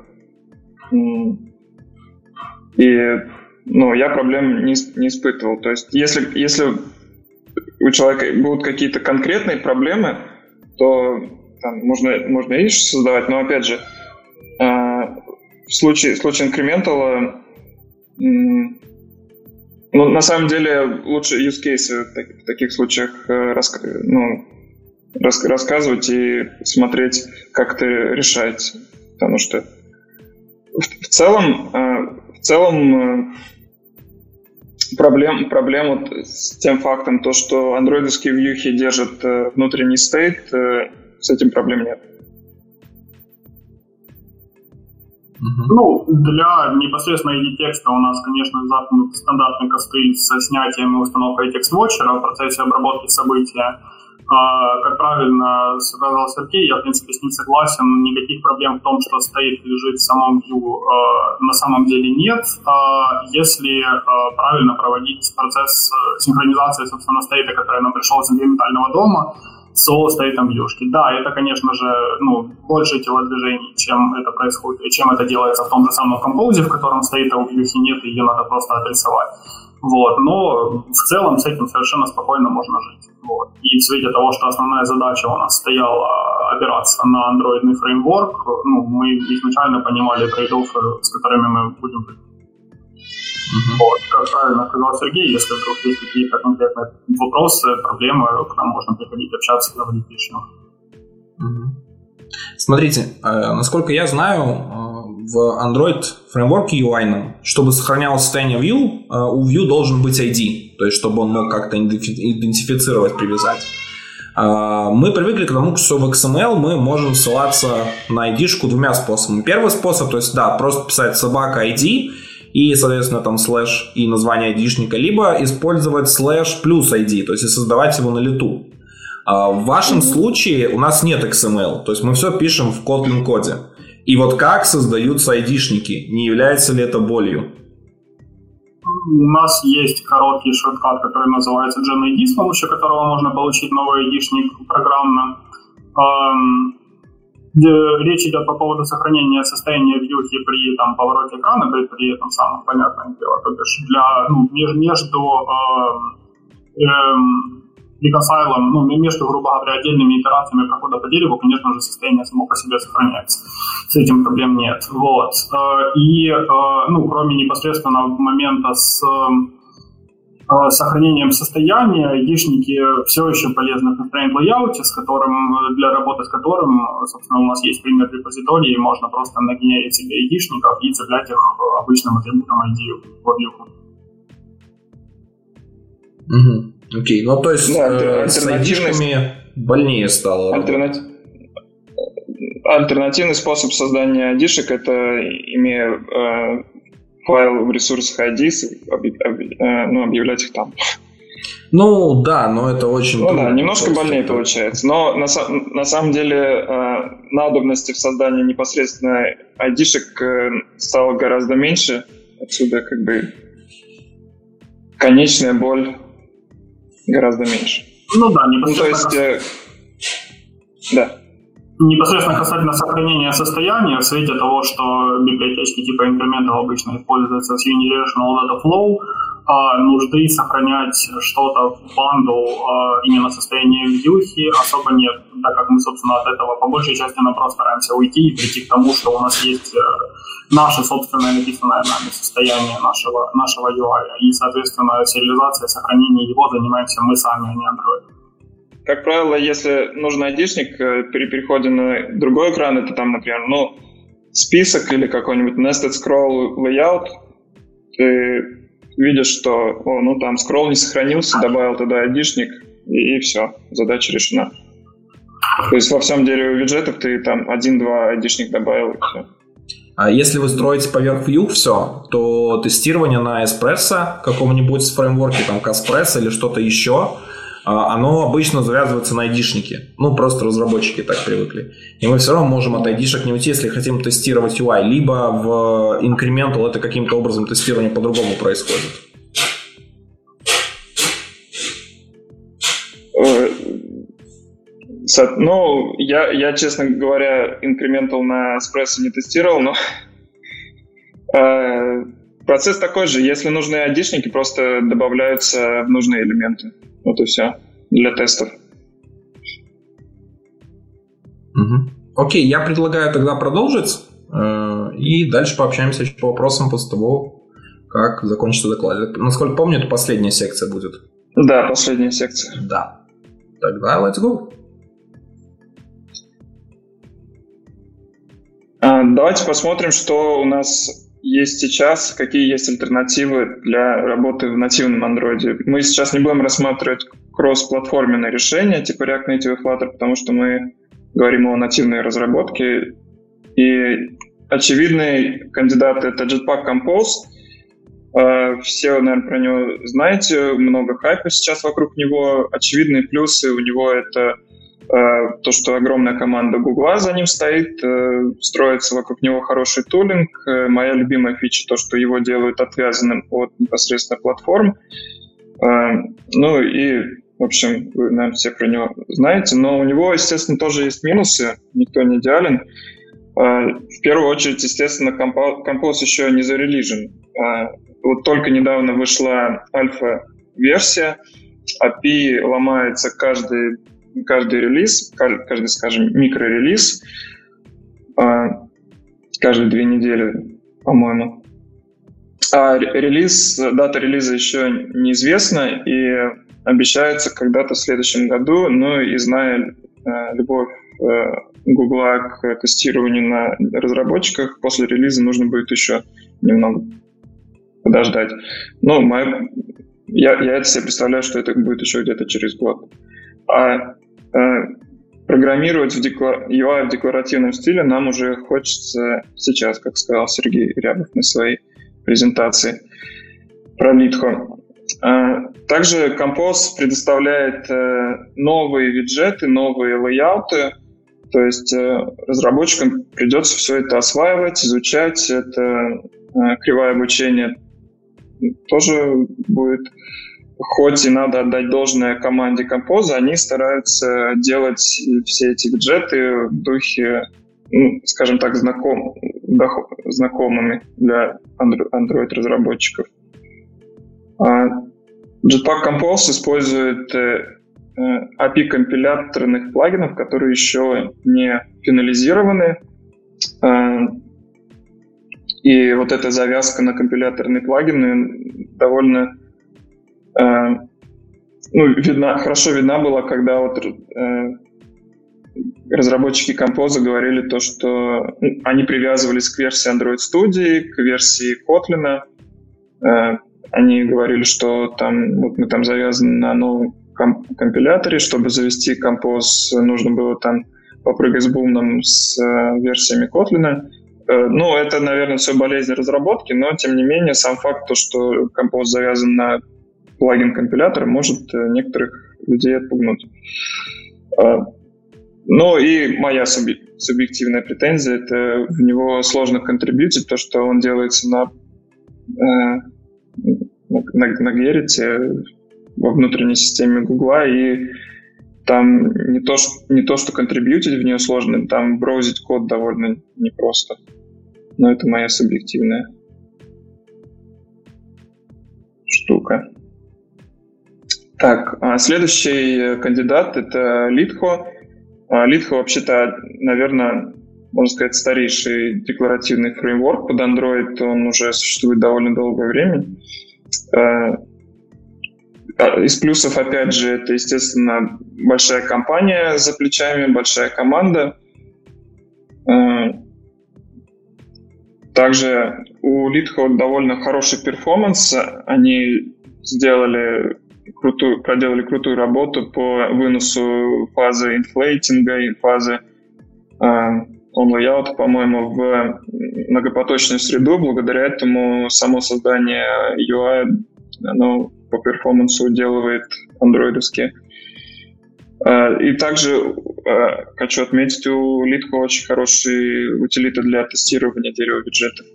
и ну, я проблем не, не испытывал. То есть, если, если у человека будут какие-то конкретные проблемы, то там, можно, можно и создавать, но опять же, э, в случае, в случае инкрементала ну, на самом деле лучше use case в таких случаях э, ну, рас, рассказывать и смотреть, как это решается. Потому что в, в целом, в целом проблем, проблему с тем фактом, то, что андроидовские вьюхи держат внутренний стейт, с этим проблем нет. Ну, для непосредственно ID-текста у нас, конечно, стандартный костыль со снятием и установкой текст-вотчера в процессе обработки события. А, как правильно сказал Сергей, я, в принципе, с ним согласен. Никаких проблем в том, что стоит лежит в самом view, а, на самом деле нет. А, если а, правильно проводить процесс синхронизации, собственно, стейта, который нам пришел из инкрементального дома, со стейтом вьюшки. Да, это, конечно же, ну, больше телодвижений, чем это происходит, чем это делается в том же самом композе, в котором стейта у вьюхи нет, и ее надо просто отрисовать. Вот, но в целом с этим совершенно спокойно можно жить. Вот. И в свете того, что основная задача у нас стояла опираться на андроидный фреймворк, ну, мы изначально понимали трейд с которыми мы будем Угу. Вот, как правильно сказал Сергей, если вдруг есть какие-то конкретные вопросы, проблемы, к нам можно приходить общаться, говорить лишнего. Угу. Смотрите, э, насколько я знаю, э, в Android фреймворке UI, чтобы сохранялось состояние View, э, у View должен быть ID, то есть чтобы он мог как-то идентифицировать, привязать. Мы привыкли к тому, что в XML мы можем ссылаться на ID-шку двумя способами. Первый способ, то есть, да, просто писать собака ID, и, соответственно, там слэш и название айдишника, либо использовать слэш плюс ID, то есть и создавать его на лету. А в вашем случае у нас нет XML, то есть мы все пишем в Kotlin коде. И вот как создаются айдишники? Не является ли это болью? У нас есть короткий шорткат, который называется GenID, с помощью которого можно получить новый айдишник программно. Речь идет по поводу сохранения состояния вьюхи при там, повороте экрана, при, при этом самом, понятное дело, то есть для, ну, между э, э, ну, между, грубо говоря, отдельными итерациями прохода по дереву, конечно же, состояние само по себе сохраняется. С этим проблем нет. Вот. Э, и, э, ну, кроме непосредственно момента с Э, сохранением состояния айдишники все еще полезны в constraint layout, с которым, для работы с которым, собственно, у нас есть пример репозитории, можно просто нагенерить себе айдишников и цеплять их обычным атрибутом ID в вьюху. Угу. Окей, ну то есть да, э, с айдишками больнее стало. Альтернатив... Альтернативный способ создания айдишек это имея э, файл в ресурсах ID, э, ну, объявлять их там. Ну да, но это очень... Ну да, немножко больнее получается. Но на, на самом деле э, надобности в создании непосредственно ID-шек э, стало гораздо меньше. Отсюда как бы конечная боль гораздо меньше. Ну да, непосредственно... Ну, то есть... Э, да. Непосредственно касательно сохранения состояния, в свете того, что библиотечки типа инкрементов обычно используются с Unidirectional Data Flow, а нужды сохранять что-то в банду а, именно состояние вьюхи особо нет, так как мы, собственно, от этого по большей части просто стараемся уйти и прийти к тому, что у нас есть э, наше собственное написанное нами состояние нашего, нашего UI. И, соответственно, сериализация, сохранение его занимаемся мы сами, а не Android. Как правило, если нужен айдишник э, при переходе на другой экран, это там, например, ну, список или какой-нибудь nested scroll layout, ты видишь, что, о, ну, там скролл не сохранился, добавил туда айдишник, и, и все, задача решена. То есть во всем дереве виджетов ты там один-два айдишник добавил, и все. А если вы строите поверх Vue все, то тестирование на Espresso каком-нибудь фреймворке, там Caspresso или что-то еще, оно обычно завязывается на айдишнике. Ну, просто разработчики так привыкли. И мы все равно можем от айдишек не уйти, если хотим тестировать UI. Либо в Incremental это каким-то образом тестирование по-другому происходит. Э, ну, я, я, честно говоря, Incremental на Espresso не тестировал, но э, процесс такой же. Если нужны айдишники, просто добавляются в нужные элементы. Вот и все. Для тестов. Угу. Окей, я предлагаю тогда продолжить. Э, и дальше пообщаемся по вопросам после того, как закончится доклад. Насколько помню, это последняя секция будет. Да, последняя секция. Да. Тогда let's go. А, давайте посмотрим, что у нас есть сейчас, какие есть альтернативы для работы в нативном андроиде. Мы сейчас не будем рассматривать кросс-платформенные решения типа React Native и Flutter, потому что мы говорим о нативной разработке. И очевидный кандидат — это Jetpack Compose. А, все, наверное, про него знаете, много хайпа сейчас вокруг него. Очевидные плюсы у него — это то, что огромная команда Гугла за ним стоит, э, строится вокруг него хороший тулинг. Э, моя любимая фича — то, что его делают отвязанным от непосредственно платформ. Ну и, в общем, вы, наверное, все про него знаете. Но у него, естественно, тоже есть минусы. Никто не идеален. В первую очередь, естественно, Compose еще не зарелижен. Вот только недавно вышла альфа-версия, API ломается каждый, каждый релиз, каждый, скажем, микрорелиз, а, каждые две недели, по-моему. А релиз, дата релиза еще неизвестна и обещается когда-то в следующем году, ну и зная э, любовь э, Гугла к тестированию на разработчиках, после релиза нужно будет еще немного подождать. Ну, моя, я, я это себе представляю, что это будет еще где-то через год. А программировать в деклар... UI в декларативном стиле нам уже хочется сейчас, как сказал Сергей Рябов на своей презентации про Литхо. А, также Compose предоставляет э, новые виджеты, новые лейауты, то есть э, разработчикам придется все это осваивать, изучать. Это э, кривое обучение тоже будет хоть и надо отдать должное команде Compose, они стараются делать все эти бюджеты в духе, ну, скажем так, знаком, знакомыми для Android-разработчиков. А Jetpack Compose использует э, API компиляторных плагинов, которые еще не финализированы. А, и вот эта завязка на компиляторные плагины довольно э, ну, видна, хорошо видна была, когда вот э, разработчики Compose говорили то, что ну, они привязывались к версии Android Studio, к версии Kotlin. Э, они говорили, что там вот мы там завязаны на новом комп компиляторе, чтобы завести Compose, нужно было там попрыгать с бумном с э, версиями Kotlin. Ну, это, наверное, все болезнь разработки, но, тем не менее, сам факт, то, что композ завязан на плагин компилятора, может э, некоторых людей отпугнуть. Э, ну и моя субъективная претензия, это в него сложно контрибьютить, то, что он делается на, на, на Gerrit во внутренней системе Гугла, и там не то, что, не то, что контрибьютить в нее сложно, там браузить код довольно непросто. Но это моя субъективная штука. Так, а следующий кандидат это Литхо. А, Литхо вообще-то, наверное, можно сказать, старейший декларативный фреймворк под Android. Он уже существует довольно долгое время. А, из плюсов, опять же, это, естественно, большая компания за плечами, большая команда. Также у Leadhot довольно хороший перформанс. Они сделали крутую, проделали крутую работу по выносу фазы инфлейтинга и фазы on layout, по-моему, в многопоточную среду. Благодаря этому само создание UI оно по перформансу делает андроидовские. А, и также а, хочу отметить, у Литко очень хорошие утилиты для тестирования дерева бюджетов.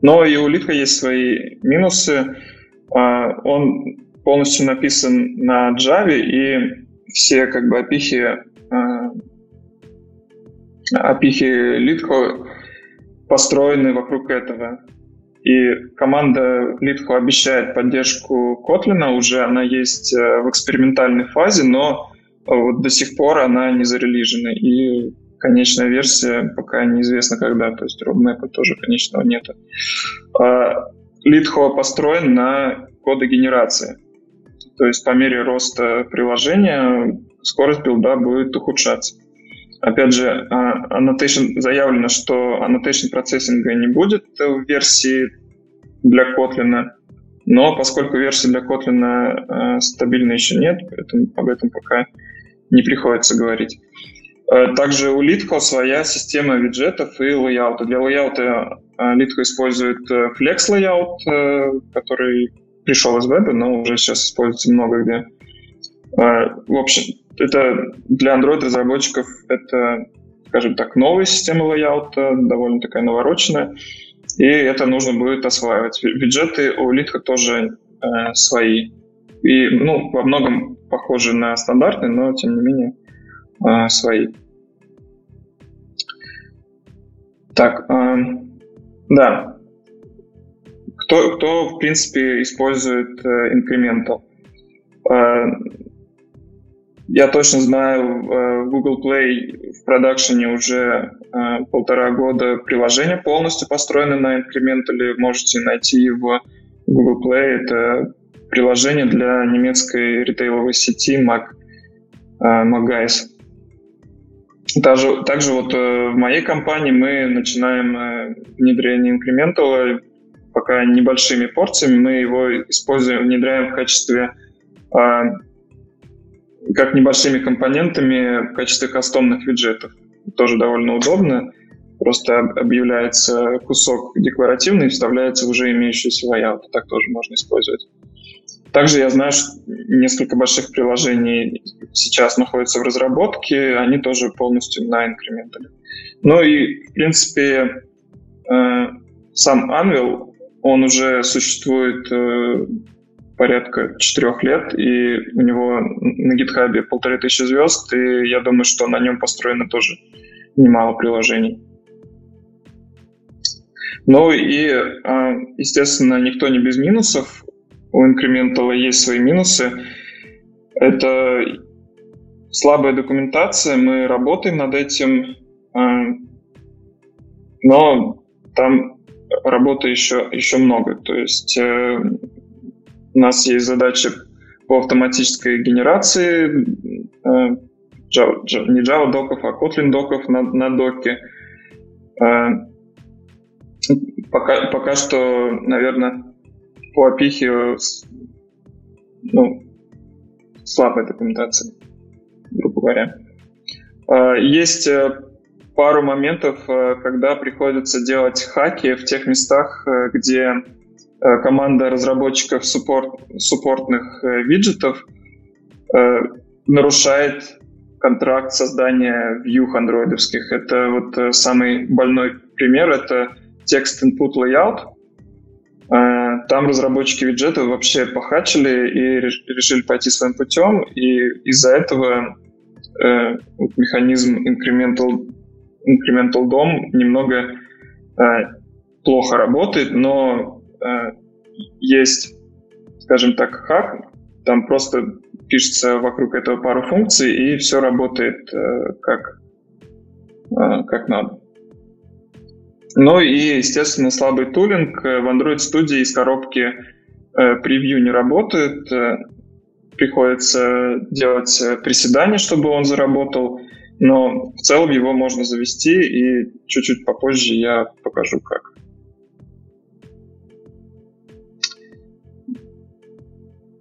Но и у Литко есть свои минусы. А, он полностью написан на Java, и все как бы опихи, опихи Литко построены вокруг этого. И команда Litho обещает поддержку Kotlin, уже она есть э, в экспериментальной фазе, но э, вот до сих пор она не зарелижена. И конечная версия пока неизвестна когда, то есть roadmap тоже конечного нет. Litho построен на кодогенерации. То есть по мере роста приложения скорость билда будет ухудшаться. опять же, annotation, заявлено, что annotation процессинга не будет в версии для Kotlin, но поскольку версии для Kotlin стабильной еще нет, поэтому об этом пока не приходится говорить. Также у Litco своя система виджетов и лейаута. Для лейаута Litco использует Flex Layout, который пришел из веба, но уже сейчас используется много где. В общем, это для Android-разработчиков это, скажем так, новая система лайаута, довольно такая навороченная, и это нужно будет осваивать. Бюджеты у Litco тоже э, свои. И, ну, во многом похожи на стандартные, но, тем не менее, э, свои. Так, э, да. Кто, кто, в принципе, использует э, Incremental? Э, я точно знаю, в э, Google Play в продакшене уже э, полтора года приложение полностью построено на Incremental. Можете найти в Google Play. Это приложение для немецкой ритейловой сети Mag, э, Magguys. Также, также вот в моей компании мы начинаем внедрение Incremental пока небольшими порциями. Мы его используем, внедряем в качестве как небольшими компонентами в качестве кастомных виджетов. Тоже довольно удобно. Просто объявляется кусок декларативный вставляется в уже имеющийся layout. Так тоже можно использовать. Также я знаю, что несколько больших приложений сейчас находятся в разработке, они тоже полностью на инкрементале. Ну и, в принципе, э, сам Anvil, он уже существует э, порядка четырех лет, и у него на гитхабе полторы тысячи звезд, и я думаю, что на нем построено тоже немало приложений. Ну и, а, естественно, никто не без минусов. У Incremental есть свои минусы. Это слабая документация, мы работаем над этим, а, но там работы еще, еще много. То есть э, у нас есть задача по автоматической генерации э, не Java доков, а Kotlin доков на, на доке. Э, пока, пока что, наверное, по опихе ну, слабая документация, грубо говоря. Э, есть пару моментов, когда приходится делать хаки в тех местах, где Э, команда разработчиков суппорт, суппортных э, виджетов э, нарушает контракт создания view андроидовских. Это вот самый больной пример, это текст input layout. Там разработчики виджета вообще похачили и решили пойти своим путем, и из-за этого э, вот механизм incremental, incremental DOM немного э, плохо работает, но Э, есть, скажем так, хак, там просто пишется вокруг этого пару функций, и все работает э, как, э, как надо. Ну и, естественно, слабый тулинг. В Android Studio из коробки превью не работает. Приходится делать приседания, чтобы он заработал. Но в целом его можно завести, и чуть-чуть попозже я покажу, как.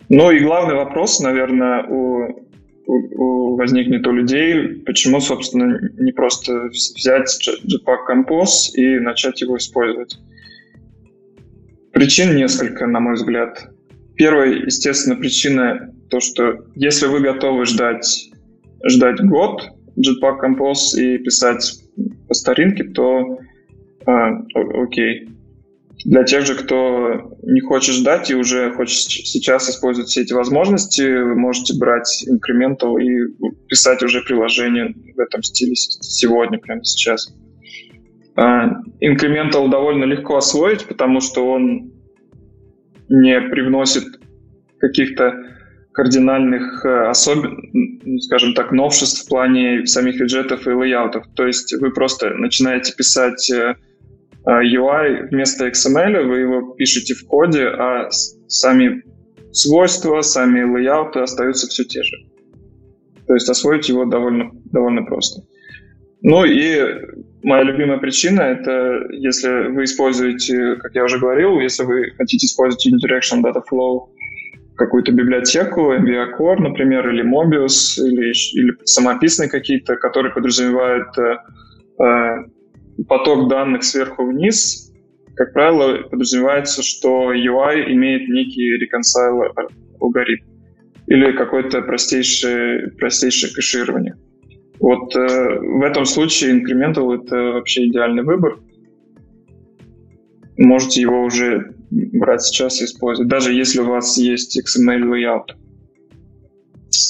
Ну и главный вопрос, наверное, у возникнет у людей, почему, собственно, не просто взять Jetpack Compose и начать его использовать. Причин несколько, на мой взгляд. Первая, естественно, причина то, что если вы готовы ждать, ждать год Jetpack Compose и писать по старинке, то э, окей. Для тех же, кто не хочет ждать и уже хочет сейчас использовать все эти возможности, вы можете брать Incremental и писать уже приложение в этом стиле сегодня, прямо сейчас. А, Incremental довольно легко освоить, потому что он не привносит каких-то кардинальных э, особен, скажем так, новшеств в плане самих виджетов и лейаутов. То есть вы просто начинаете писать э, UI вместо XML вы его пишете в коде, а сами свойства, сами лейауты остаются все те же. То есть освоить его довольно, довольно просто. Ну и моя любимая причина — это если вы используете, как я уже говорил, если вы хотите использовать Unidirection Data Flow какую-то библиотеку, MVA Core, например, или Mobius, или, или самописные какие-то, которые подразумевают э, э, поток данных сверху вниз, как правило, подразумевается, что UI имеет некий reconcile алгоритм или какое-то простейшее, простейшее кэширование. Вот э, в этом случае Incremental — это вообще идеальный выбор. Можете его уже брать сейчас и использовать, даже если у вас есть XML layout.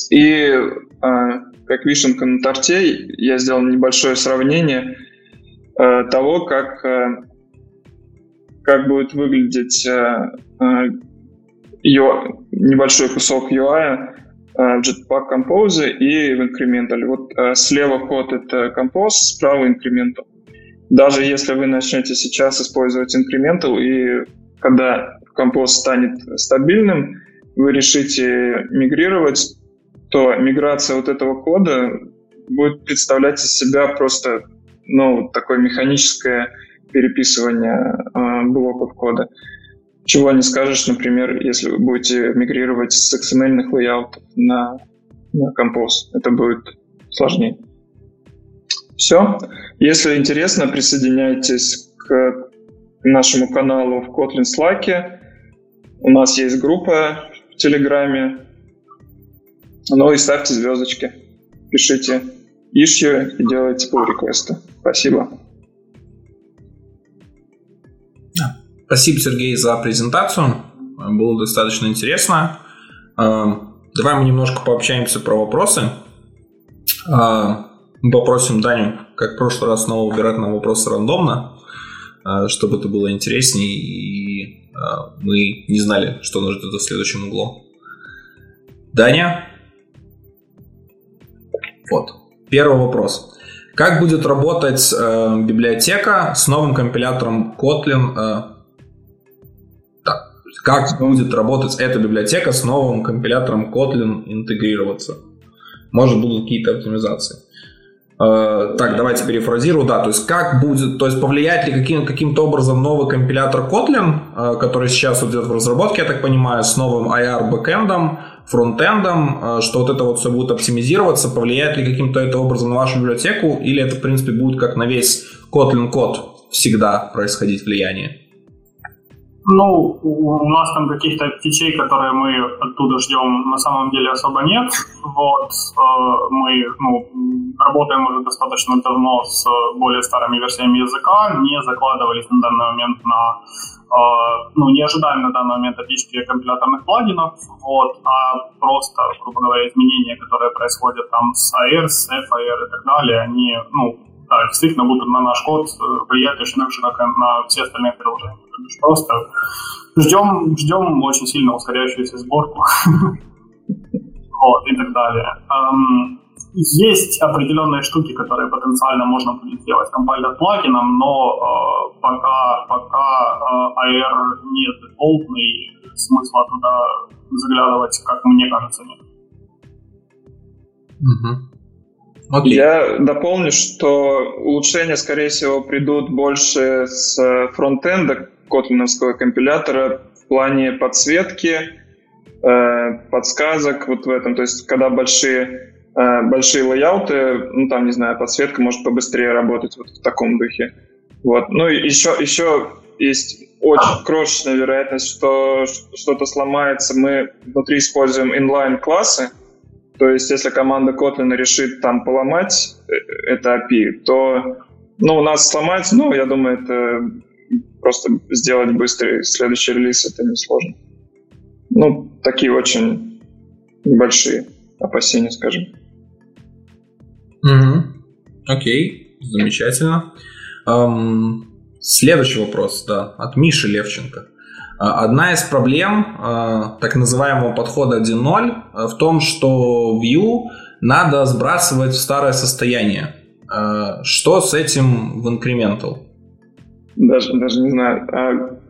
И э, как вишенка на торте я сделал небольшое сравнение э, того, как, э, как будет выглядеть э, э, небольшой кусок UI в Jetpack Compose и в Incremental. Вот слева код — это Compose, справа Incremental. Даже если вы начнете сейчас использовать Incremental, и когда Compose станет стабильным, вы решите мигрировать, то миграция вот этого кода будет представлять из себя просто ну, такое механическое переписывание э, блоков кода. Чего не скажешь, например, если вы будете мигрировать с XML лейаутов на, на Compose. Это будет сложнее. Все. Если интересно, присоединяйтесь к нашему каналу в Kotlin Slack. У нас есть группа в Телеграме. Ну и ставьте звездочки. Пишите issue и делайте pull реквесты. Спасибо. Спасибо, Сергей, за презентацию. Было достаточно интересно. А, давай мы немножко пообщаемся про вопросы. А, мы попросим Даню, как в прошлый раз, снова выбирать нам вопросы рандомно, а, чтобы это было интереснее и мы не знали, что нас ждет в следующем углу. Даня? Вот. Первый вопрос. Как будет работать э, библиотека с новым компилятором Kotlin э, как будет работать эта библиотека с новым компилятором Kotlin интегрироваться. Может, будут какие-то оптимизации. Uh, так, давайте перефразирую, да, то есть как будет, то есть повлияет ли каким, каким-то образом новый компилятор Kotlin, uh, который сейчас идет в разработке, я так понимаю, с новым IR бэкэндом, фронтендом, uh, что вот это вот все будет оптимизироваться, повлияет ли каким-то это образом на вашу библиотеку, или это, в принципе, будет как на весь Kotlin код всегда происходить влияние? Ну, у нас там каких-то фичей, которые мы оттуда ждем, на самом деле особо нет. Вот, э, мы ну, работаем уже достаточно давно с более старыми версиями языка, не закладывались на данный момент на э, ну, не ожидаем на данный момент отличия компиляторных плагинов, вот, а просто, грубо говоря, изменения, которые происходят там с AR, с FIR и так далее, они, ну, да, действительно будут на наш код э, влиять точно так же, как и на все остальные приложения. Просто ждем, ждем очень сильно ускоряющуюся сборку. Вот, и так далее. Есть определенные штуки, которые потенциально можно будет сделать компайлер плагином, но э, пока, пока э, AR не дефолтный, смысла туда заглядывать, как мне кажется, нет. Угу. Okay. Я дополню, что улучшения, скорее всего, придут больше с фронтенда котлиновского компилятора в плане подсветки, э, подсказок вот в этом. То есть, когда большие, большие лейауты, ну, там, не знаю, подсветка может побыстрее работать вот в таком духе. Вот. Ну, и еще, еще есть очень крошечная вероятность, что что-то сломается. Мы внутри используем inline-классы, то есть, если команда Kotlin решит там поломать э, это API, то ну, у нас сломать, ну, я думаю, это просто сделать быстрый следующий релиз, это несложно. Ну, такие очень небольшие опасения, скажем. Угу. Окей, замечательно. Эм, следующий вопрос, да, от Миши Левченко. А, одна из проблем а, так называемого подхода 1.0 а, в том, что Vue надо сбрасывать в старое состояние. Что с этим в Incremental? Даже, даже не знаю.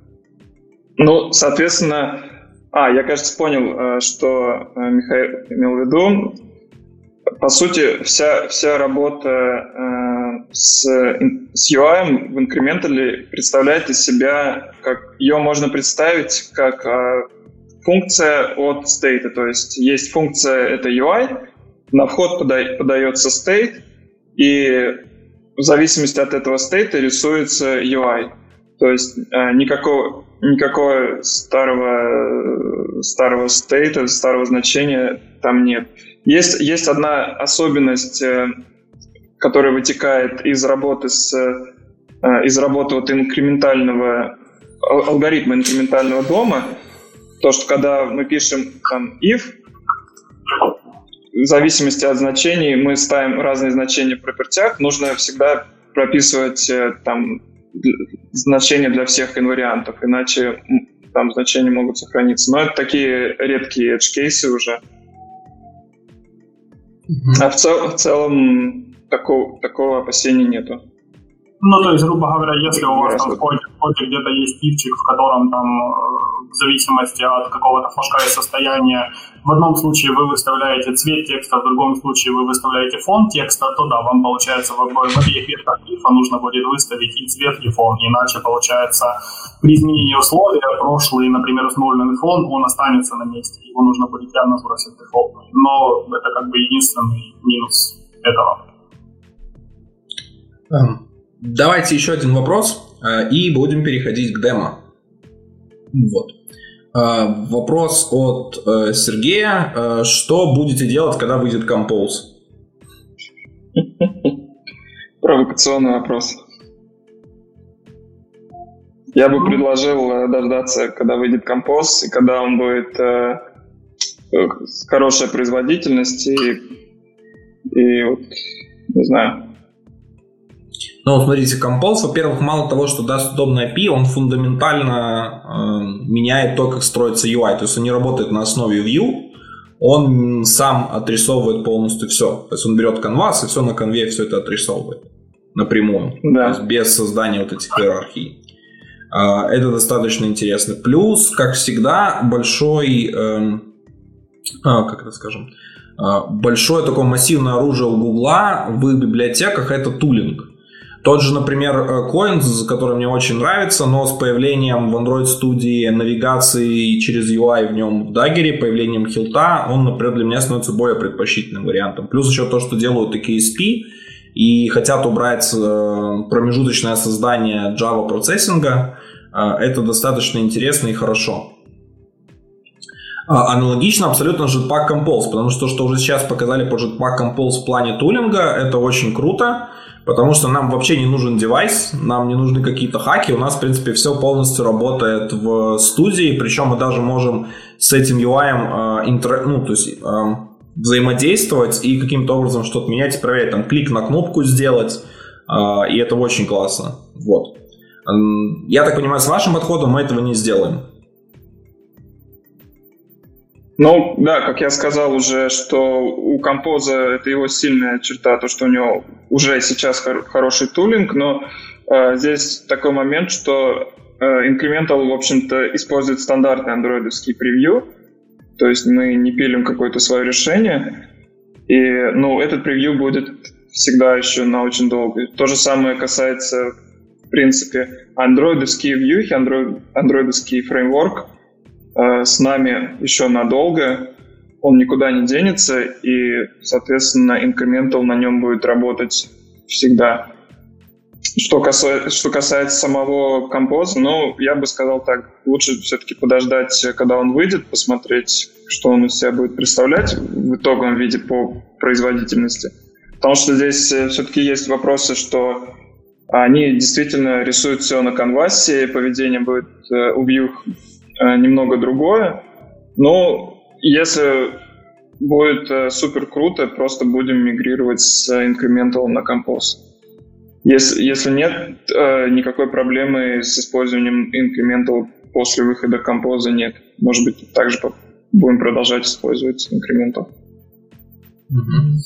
Ну, соответственно, а, я, кажется, понял, что Михаил имел в виду. По сути, вся, вся работа с, с UI в инкрементале представляет из себя, как ее можно представить как э, функция от стейта. То есть есть функция, это UI, на вход пода, подается state, и в зависимости от этого стейта рисуется UI. То есть э, никакого, никакого старого, старого стейта, старого значения там нет. Есть, есть одна особенность, э, которая вытекает из работы с э, из работы вот инкрементального алгоритма инкрементального дома, то, что когда мы пишем там if, в зависимости от значений мы ставим разные значения в пропертях, нужно всегда прописывать э, там значения для всех инвариантов, иначе там значения могут сохраниться. Но это такие редкие edge кейсы уже. А в, цел, в целом такого, такого опасения нету. Ну, то есть, грубо говоря, если у вас там в коде, в коде где-то есть типчик, в котором там э, в зависимости от какого-то флажка и состояния, в одном случае вы выставляете цвет текста, в другом случае вы выставляете фон текста, то да, вам получается в, в обеих ветках ифа нужно будет выставить и цвет, и фон, иначе получается при изменении условия прошлый, например, установленный фон, он останется на месте, его нужно будет явно сбросить дефолтный. Но это как бы единственный минус этого. Um. Давайте еще один вопрос э, и будем переходить к демо. Вот. Э, вопрос от э, Сергея. Что будете делать, когда выйдет Compose? Провокационный вопрос. Я бы предложил дождаться, когда выйдет Compose, и когда он будет э, хорошая производительность и, и вот, не знаю, ну, смотрите, Compose, во-первых, мало того, что даст удобный API, он фундаментально э, меняет то, как строится UI. То есть он не работает на основе View, он сам отрисовывает полностью все. То есть он берет канвас и все на конве все это отрисовывает напрямую. Да. То есть без создания вот этих иерархий. Э, это достаточно интересно. Плюс, как всегда, большой, э, а, как это скажем, э, большое такое массивное оружие у Гугла в библиотеках это тулинг. Тот же, например, э, Coins, который мне очень нравится, но с появлением в Android студии навигации через UI в нем в Dagger, появлением хилта, он, например, для меня становится более предпочтительным вариантом. Плюс еще то, что делают и KSP, и хотят убрать э, промежуточное создание Java процессинга, э, это достаточно интересно и хорошо. А, аналогично абсолютно Jetpack Compose, потому что то, что уже сейчас показали по Jetpack Compose в плане тулинга, это очень круто. Потому что нам вообще не нужен девайс, нам не нужны какие-то хаки. У нас, в принципе, все полностью работает в студии. Причем мы даже можем с этим UI э, интер... ну, то есть, э, взаимодействовать и каким-то образом что-то менять и проверять. Там клик на кнопку сделать. Э, и это очень классно. Вот. Я так понимаю, с вашим подходом мы этого не сделаем. Ну, да, как я сказал уже, что у композа это его сильная черта, то, что у него уже сейчас хор- хороший тулинг, но э, здесь такой момент, что э, Incremental, в общем-то, использует стандартный андроидовский превью, то есть мы не пилим какое-то свое решение, и, ну, этот превью будет всегда еще на очень долго. То же самое касается, в принципе, андроидовские вьюхи, андроид, андроидовский фреймворк — Э, с нами еще надолго, он никуда не денется, и, соответственно, Incremental на нем будет работать всегда. Что касается, что касается самого композа, ну, я бы сказал так, лучше все-таки подождать, когда он выйдет, посмотреть, что он из себя будет представлять в итоговом виде по производительности. Потому что здесь э, все-таки есть вопросы, что они действительно рисуют все на канвасе, поведение будет э, у Э, немного другое. Но если будет э, супер круто, просто будем мигрировать с Incremental на Compose. Если, если нет э, никакой проблемы с использованием Incremental после выхода Compose, нет. Может быть, также будем продолжать использовать Incremental.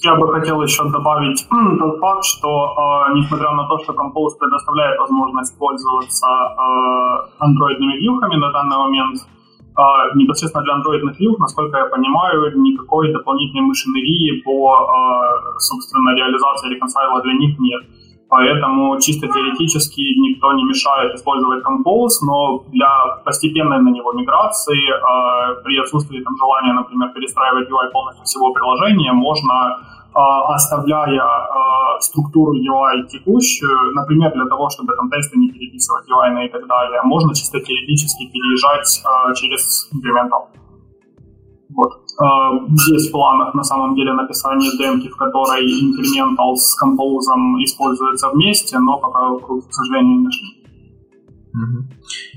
Я бы хотел еще добавить тот факт, что э, несмотря на то, что Compose предоставляет возможность пользоваться э, андроидными вьюхами на данный момент, э, непосредственно для андроидных вьюх, насколько я понимаю, никакой дополнительной машинерии по, э, собственно, реализации реконсайла для них нет. Поэтому чисто теоретически никто не мешает использовать Compose, но для постепенной на него миграции э, при отсутствии там, желания, например, перестраивать UI полностью всего приложения, можно э, оставляя э, структуру UI текущую, например, для того, чтобы там тесты не переписывать UI и так далее, можно чисто теоретически переезжать э, через incremental. Вот. Есть в планах на самом деле написание демки, в которой Incremental с Compose используются вместе, но пока, к сожалению, не нашли.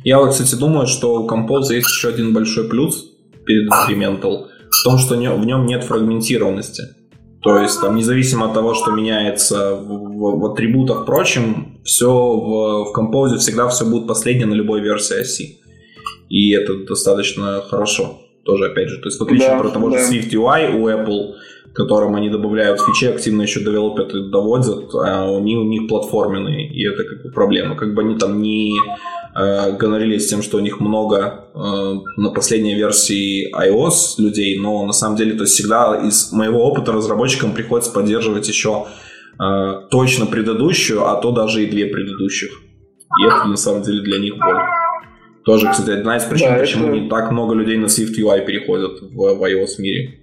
Я вот, кстати, думаю, что у Compose есть еще один большой плюс перед Incremental в том, что в нем нет фрагментированности. То есть, там, независимо от того, что меняется в, в, в атрибутах прочим, все в, в Compose всегда все будет последнее на любой версии оси. И это достаточно хорошо тоже, опять же. То есть, в отличие да, от того да. же Swift UI у Apple, которым они добавляют фичи, активно еще девелопят и доводят, а они у них платформенные, и это как бы проблема. Как бы они там не э, гонорились тем, что у них много э, на последней версии iOS людей, но на самом деле, то есть всегда из моего опыта разработчикам приходится поддерживать еще э, точно предыдущую, а то даже и две предыдущих. И это на самом деле для них боль. Тоже, кстати, одна из причин, да, почему это... не так много людей на Swift UI переходят в, в iOS мире.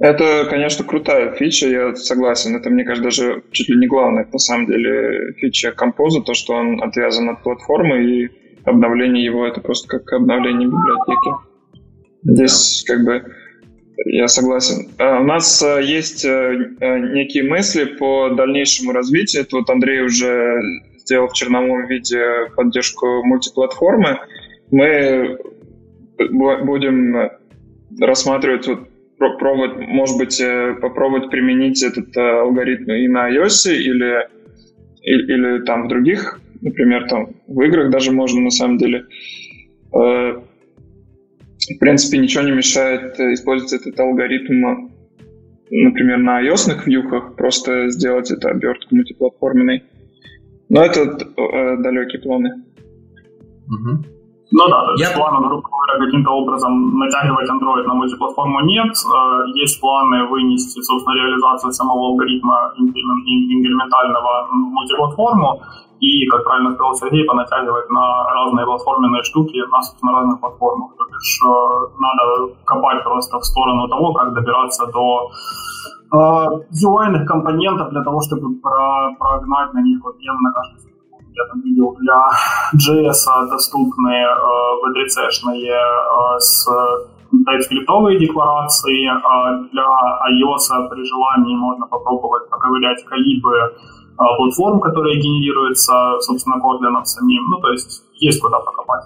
Это, конечно, крутая фича, я согласен. Это, мне кажется, даже чуть ли не главная, на самом деле, фича композа, то, что он отвязан от платформы, и обновление его — это просто как обновление библиотеки. Здесь, да. как бы, я согласен. А у нас э, есть э, э, некие мысли по дальнейшему развитию. Это вот Андрей уже сделал в черновом виде поддержку мультиплатформы, мы будем рассматривать, вот, пробовать, может быть, э, попробовать применить этот э, алгоритм и на iOS, или, или, или там в других, например, там в играх даже можно на самом деле. Э, в принципе, ничего не мешает использовать этот алгоритм, например, на iOS вьюхах, просто сделать это обертку мультиплатформенной. Но это э, далекие планы. Угу. Ну да, то есть Я... плана, грубо говоря, каким-то образом натягивать Android на мультиплатформу нет. Э, есть планы вынести, собственно, реализацию самого алгоритма инкрементального мультиплатформу и, как правильно сказал Сергей, понатягивать на разные платформенные штуки на, собственно, разных платформах. То есть э, надо копать просто в сторону того, как добираться до UI компонентов для того, чтобы про, прогнать на них вот я на каждый я там видел для JS доступные э, VDC-шные э, с TypeScript декларации, а для iOS при желании можно попробовать поковырять калибы э, платформ, которые генерируются, собственно, Kotlin самим. Ну, то есть есть куда покопать.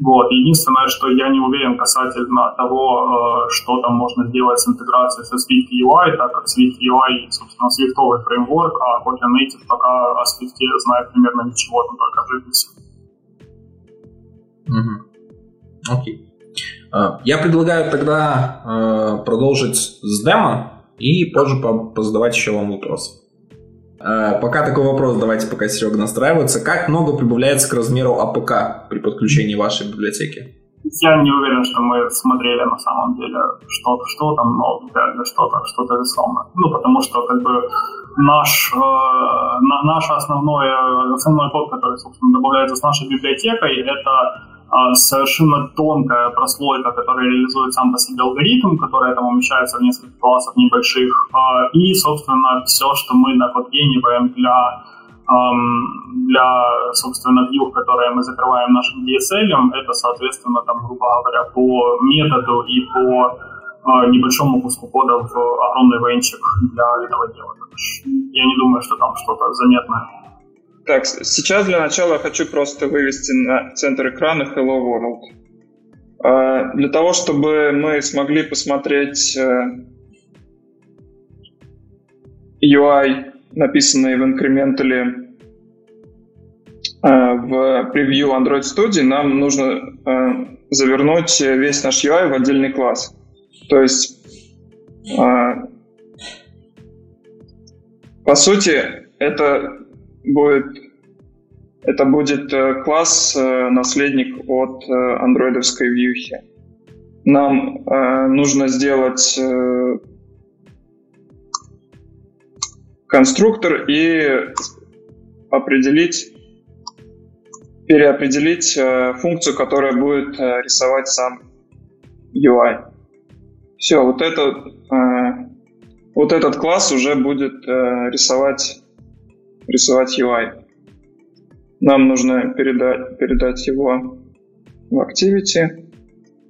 Вот. Единственное, что я не уверен касательно того, э, что там можно сделать с интеграцией со Swift UI, так как Swift UI, собственно, свифтовый фреймворк, а Kotlin Native пока о Swift знает примерно ничего, там только Java. Угу. Окей. А, я предлагаю тогда э, продолжить с демо и позже позадавать еще вам вопросы. Э, пока такой вопрос, давайте пока Серега настраивается. Как много прибавляется к размеру APK при подключении вашей библиотеки? Я не уверен, что мы смотрели на самом деле, что, что там реально что-то, что-то весомое. Ну, потому что как бы наш, э, на, наш основной, основной код, который, собственно, добавляется с нашей библиотекой, это совершенно тонкая прослойка, которая реализует сам по себе алгоритм, которая там умещается в несколько классов небольших, а, и, собственно, все, что мы накодгениваем для для, собственно, view, которые мы закрываем нашим DSL, это, соответственно, там, грубо говоря, по методу и по а, небольшому куску кода в огромный венчик для этого дела. Я не думаю, что там что-то заметное. Так, сейчас для начала хочу просто вывести на центр экрана Hello World. А, для того, чтобы мы смогли посмотреть э, UI, написанный в инкрементале э, в превью Android Studio, нам нужно э, завернуть весь наш UI в отдельный класс. То есть, по сути, это будет это будет э, класс э, наследник от э, андроидовской вьюхи. Нам нужно сделать конструктор и определить, переопределить функцию, которая будет рисовать сам UI. Все, вот это, э, вот этот класс уже будет рисовать, рисовать UI. Нам нужно передать, передать его в Activity,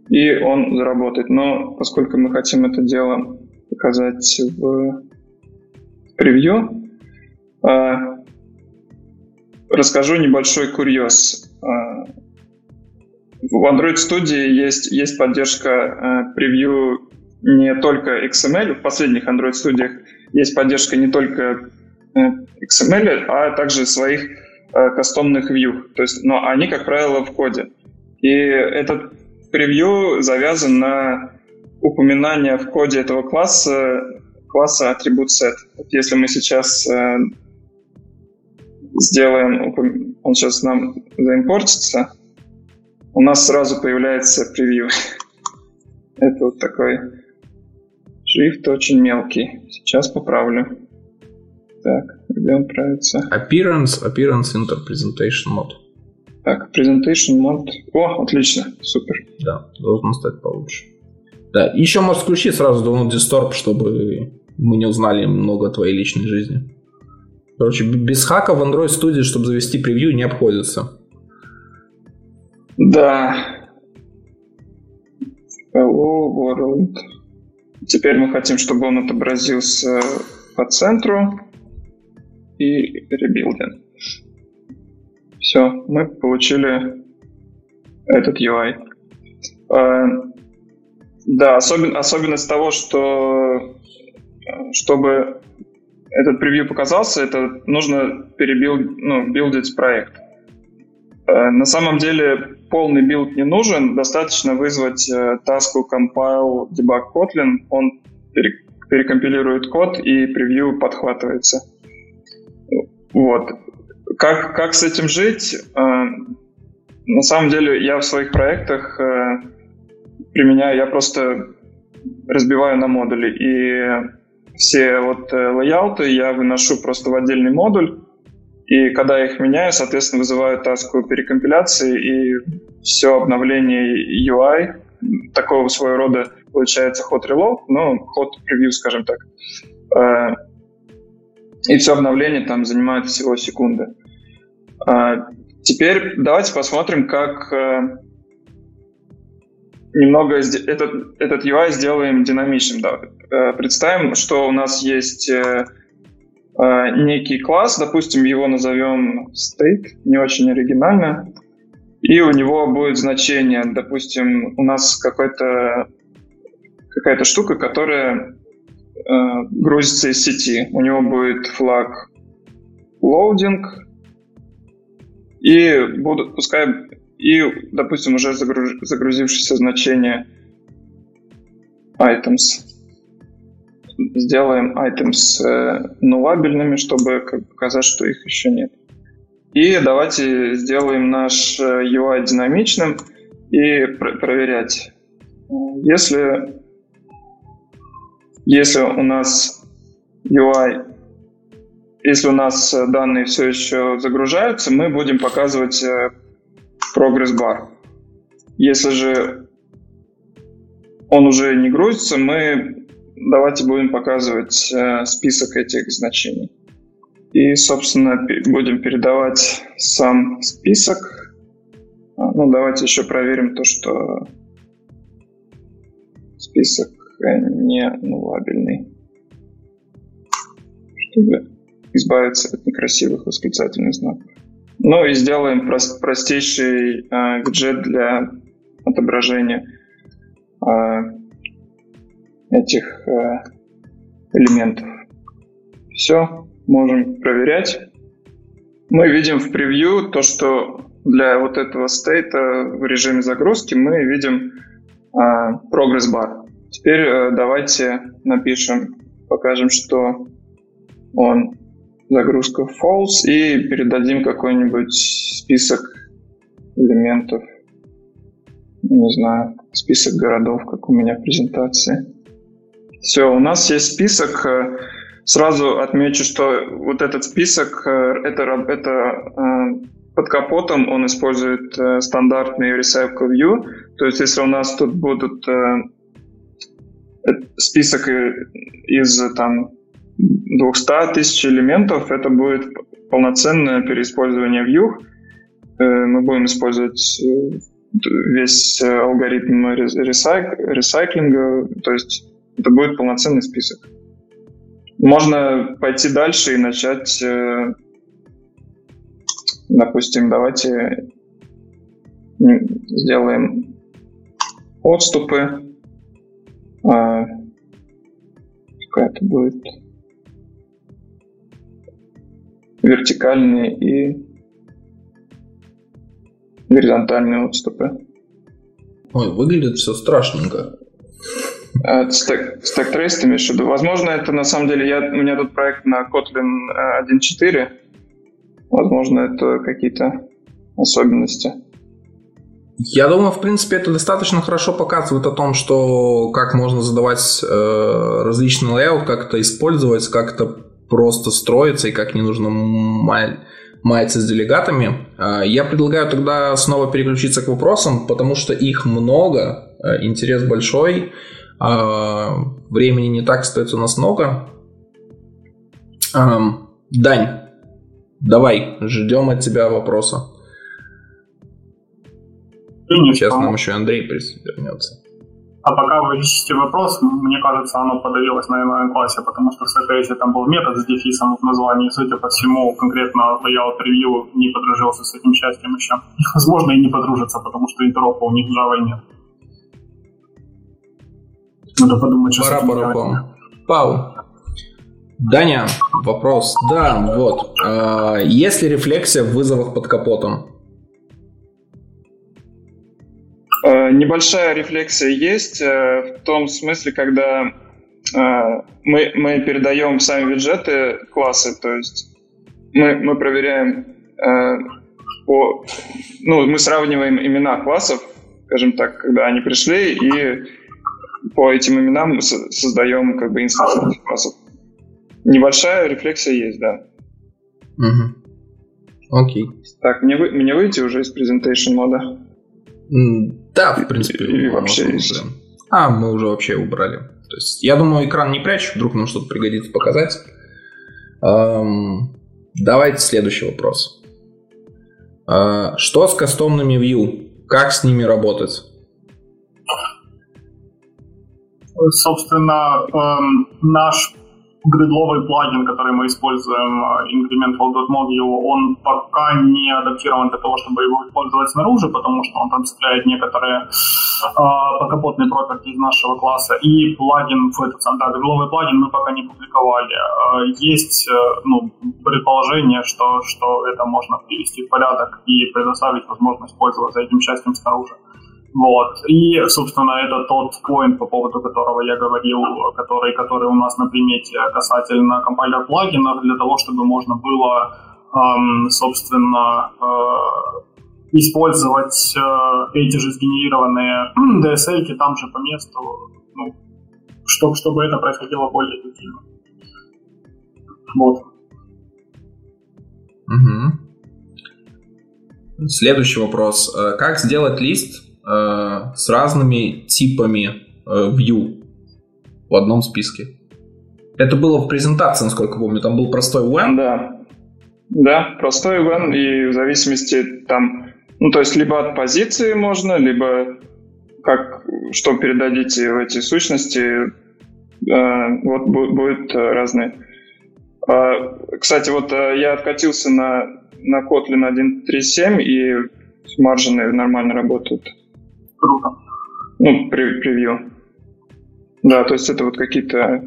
и он заработает. Но поскольку мы хотим это дело показать в превью, э, расскажу небольшой курьез. Э, в Android Studio есть, есть поддержка э, превью не только XML, в последних Android студиях есть поддержка не только XML, а также своих э, кастомных view. То есть, но они, как правило, в коде. И этот превью завязан на упоминание в коде этого класса класса атрибут set. Вот если мы сейчас э, сделаем, он сейчас нам заимпортится, у нас сразу появляется превью. Это вот такой шрифт очень мелкий. Сейчас поправлю. Так, где он правится? Appearance, Appearance Inter Presentation Mode. Так, Presentation Mode. О, отлично, супер. Да, должен стать получше. Да, еще можешь включить сразу Download Disturb, чтобы мы не узнали много о твоей личной жизни. Короче, без хака в Android Studio, чтобы завести превью, не обходится. Да. Hello World. Теперь мы хотим, чтобы он отобразился по центру и ребилдинг. Все, мы получили этот UI. А, да, особен, особенность того, что чтобы этот превью показался, это нужно пере build, ну, build ить проект. А, на самом деле полный билд не нужен, достаточно вызвать э, task у compile debug Kotlin, он перекомпилирует код и превью подхватывается. Вот. Как, как с этим жить? Э, на самом деле я в своих проектах э, применяю, я просто разбиваю на модули. И все вот э, лейауты я выношу просто в отдельный модуль. И когда я их меняю, соответственно, вызываю таску перекомпиляции и все обновление UI, такого своего рода получается hot reload, ну, hot preview, скажем так. И все обновление там занимает всего секунды. А, теперь давайте посмотрим, как э, немного этот, этот UI сделаем динамичным. Да. Э, представим, что у нас есть э, некий класс, допустим, его назовем state, не очень оригинально, и у него будет значение, допустим, у нас какой-то какая-то штука, которая э, грузится из сети. У него будет флаг loading, и будут, пускай, и, допустим, уже загруж, загрузившееся значение items. Сделаем items э, нулабельными, чтобы показать, что их еще нет. И давайте сделаем наш э, UI динамичным и пр- проверять. Если если у нас UI, если у нас э, данные все еще загружаются, мы будем показывать прогресс-бар. Если же он уже не грузится, мы давайте будем показывать э, список этих значений. И, собственно, будем передавать сам список. А, ну, давайте еще проверим то, что список не нулабельный, чтобы избавиться от некрасивых восклицательных знаков. Ну и сделаем прост, простейший э, виджет для отображения э, этих э, элементов. Все, можем проверять. Мы видим в превью то, что для вот этого стейта в режиме загрузки мы видим прогресс-бар. Теперь э, давайте напишем, покажем, что он загрузка false и передадим какой-нибудь список элементов. Не знаю, список городов, как у меня в презентации. Все, у нас есть список. Э, Сразу отмечу, что вот этот список, э, это, это э, под капотом он использует стандартный Recycle View. То есть если у нас тут будут список из там 200 тысяч элементов, это будет полноценное переиспользование view. Мы будем использовать весь алгоритм ресайклинга, то есть это будет полноценный список. Можно пойти дальше и начать, э, допустим, давайте сделаем отступы. А, какая это будет? Вертикальные и горизонтальные отступы. Ой, выглядит все страшненько. Stack, stack Trace ты имеешь в виду? Возможно, это на самом деле, я, у меня тут проект на Kotlin 1.4. Э, Возможно, это какие-то особенности. Я думаю, в принципе, это достаточно хорошо показывает о том, что как можно задавать э, различный layout, как это использовать, как это просто строится и как не нужно май, маяться с делегатами. Э, я предлагаю тогда снова переключиться к вопросам, потому что их много, э, интерес большой. А, времени не так остается у нас много. Дань, давай, ждем от тебя вопроса. Сейчас нам еще Андрей вернется. А пока вы ищете вопрос, мне кажется, оно подавилось на ином классе, потому что в CTS там был метод с дефисом в названии, судя по всему, конкретно layout review не подружился с этим частью еще. И, возможно, и не подружится, потому что интеропа у них в Java нет. Надо подумать, что Пора, пора, пора. Пау. Даня, вопрос. Да, вот. А, есть ли рефлексия в вызовах под капотом? Небольшая рефлексия есть э, в том смысле, когда а, мы, мы передаем сами виджеты классы, то есть мы, мы проверяем э, по, ну, мы сравниваем имена классов, скажем так, когда они пришли, и по этим именам мы создаем как бы инстансы этих классов. Небольшая рефлексия есть, да. Угу. Окей. Так, мне, вы, мне выйти уже из presentation мода? Да, в принципе. И, вообще есть. А, мы уже вообще убрали. То есть, я думаю, экран не прячь, вдруг нам что-то пригодится показать. Эм, давайте следующий вопрос. Э, что с кастомными view? Как с ними работать? собственно, эм, наш гридловый плагин, который мы используем, э, incremental.module, он пока не адаптирован для того, чтобы его использовать снаружи, потому что он там цепляет некоторые э, покапотные проперти из нашего класса. И плагин, да, гридловый плагин мы пока не публиковали. Э, есть э, ну, предположение, что, что это можно привести в порядок и предоставить возможность пользоваться этим частью снаружи. Вот. И, собственно, это тот point, по поводу которого я говорил, который, который у нас на примете касательно компайлер плагинов, для того, чтобы можно было, эм, собственно, э, использовать э, эти же сгенерированные DSL там же по месту, ну, чтобы, чтобы это происходило более эффективно. Вот. Угу. Следующий вопрос. Э, как сделать лист, э, с разными типами э, view в одном списке. Это было в презентации, насколько помню. Там был простой when. Да. Да, простой when, и в зависимости там, ну, то есть либо от позиции можно, либо как, что передадите в эти сущности, э, вот будет разные. Э, кстати, вот э, я откатился на, на Kotlin 1.3.7, и маржины нормально работают. Круто. Ну, превью. Да, то есть это вот какие-то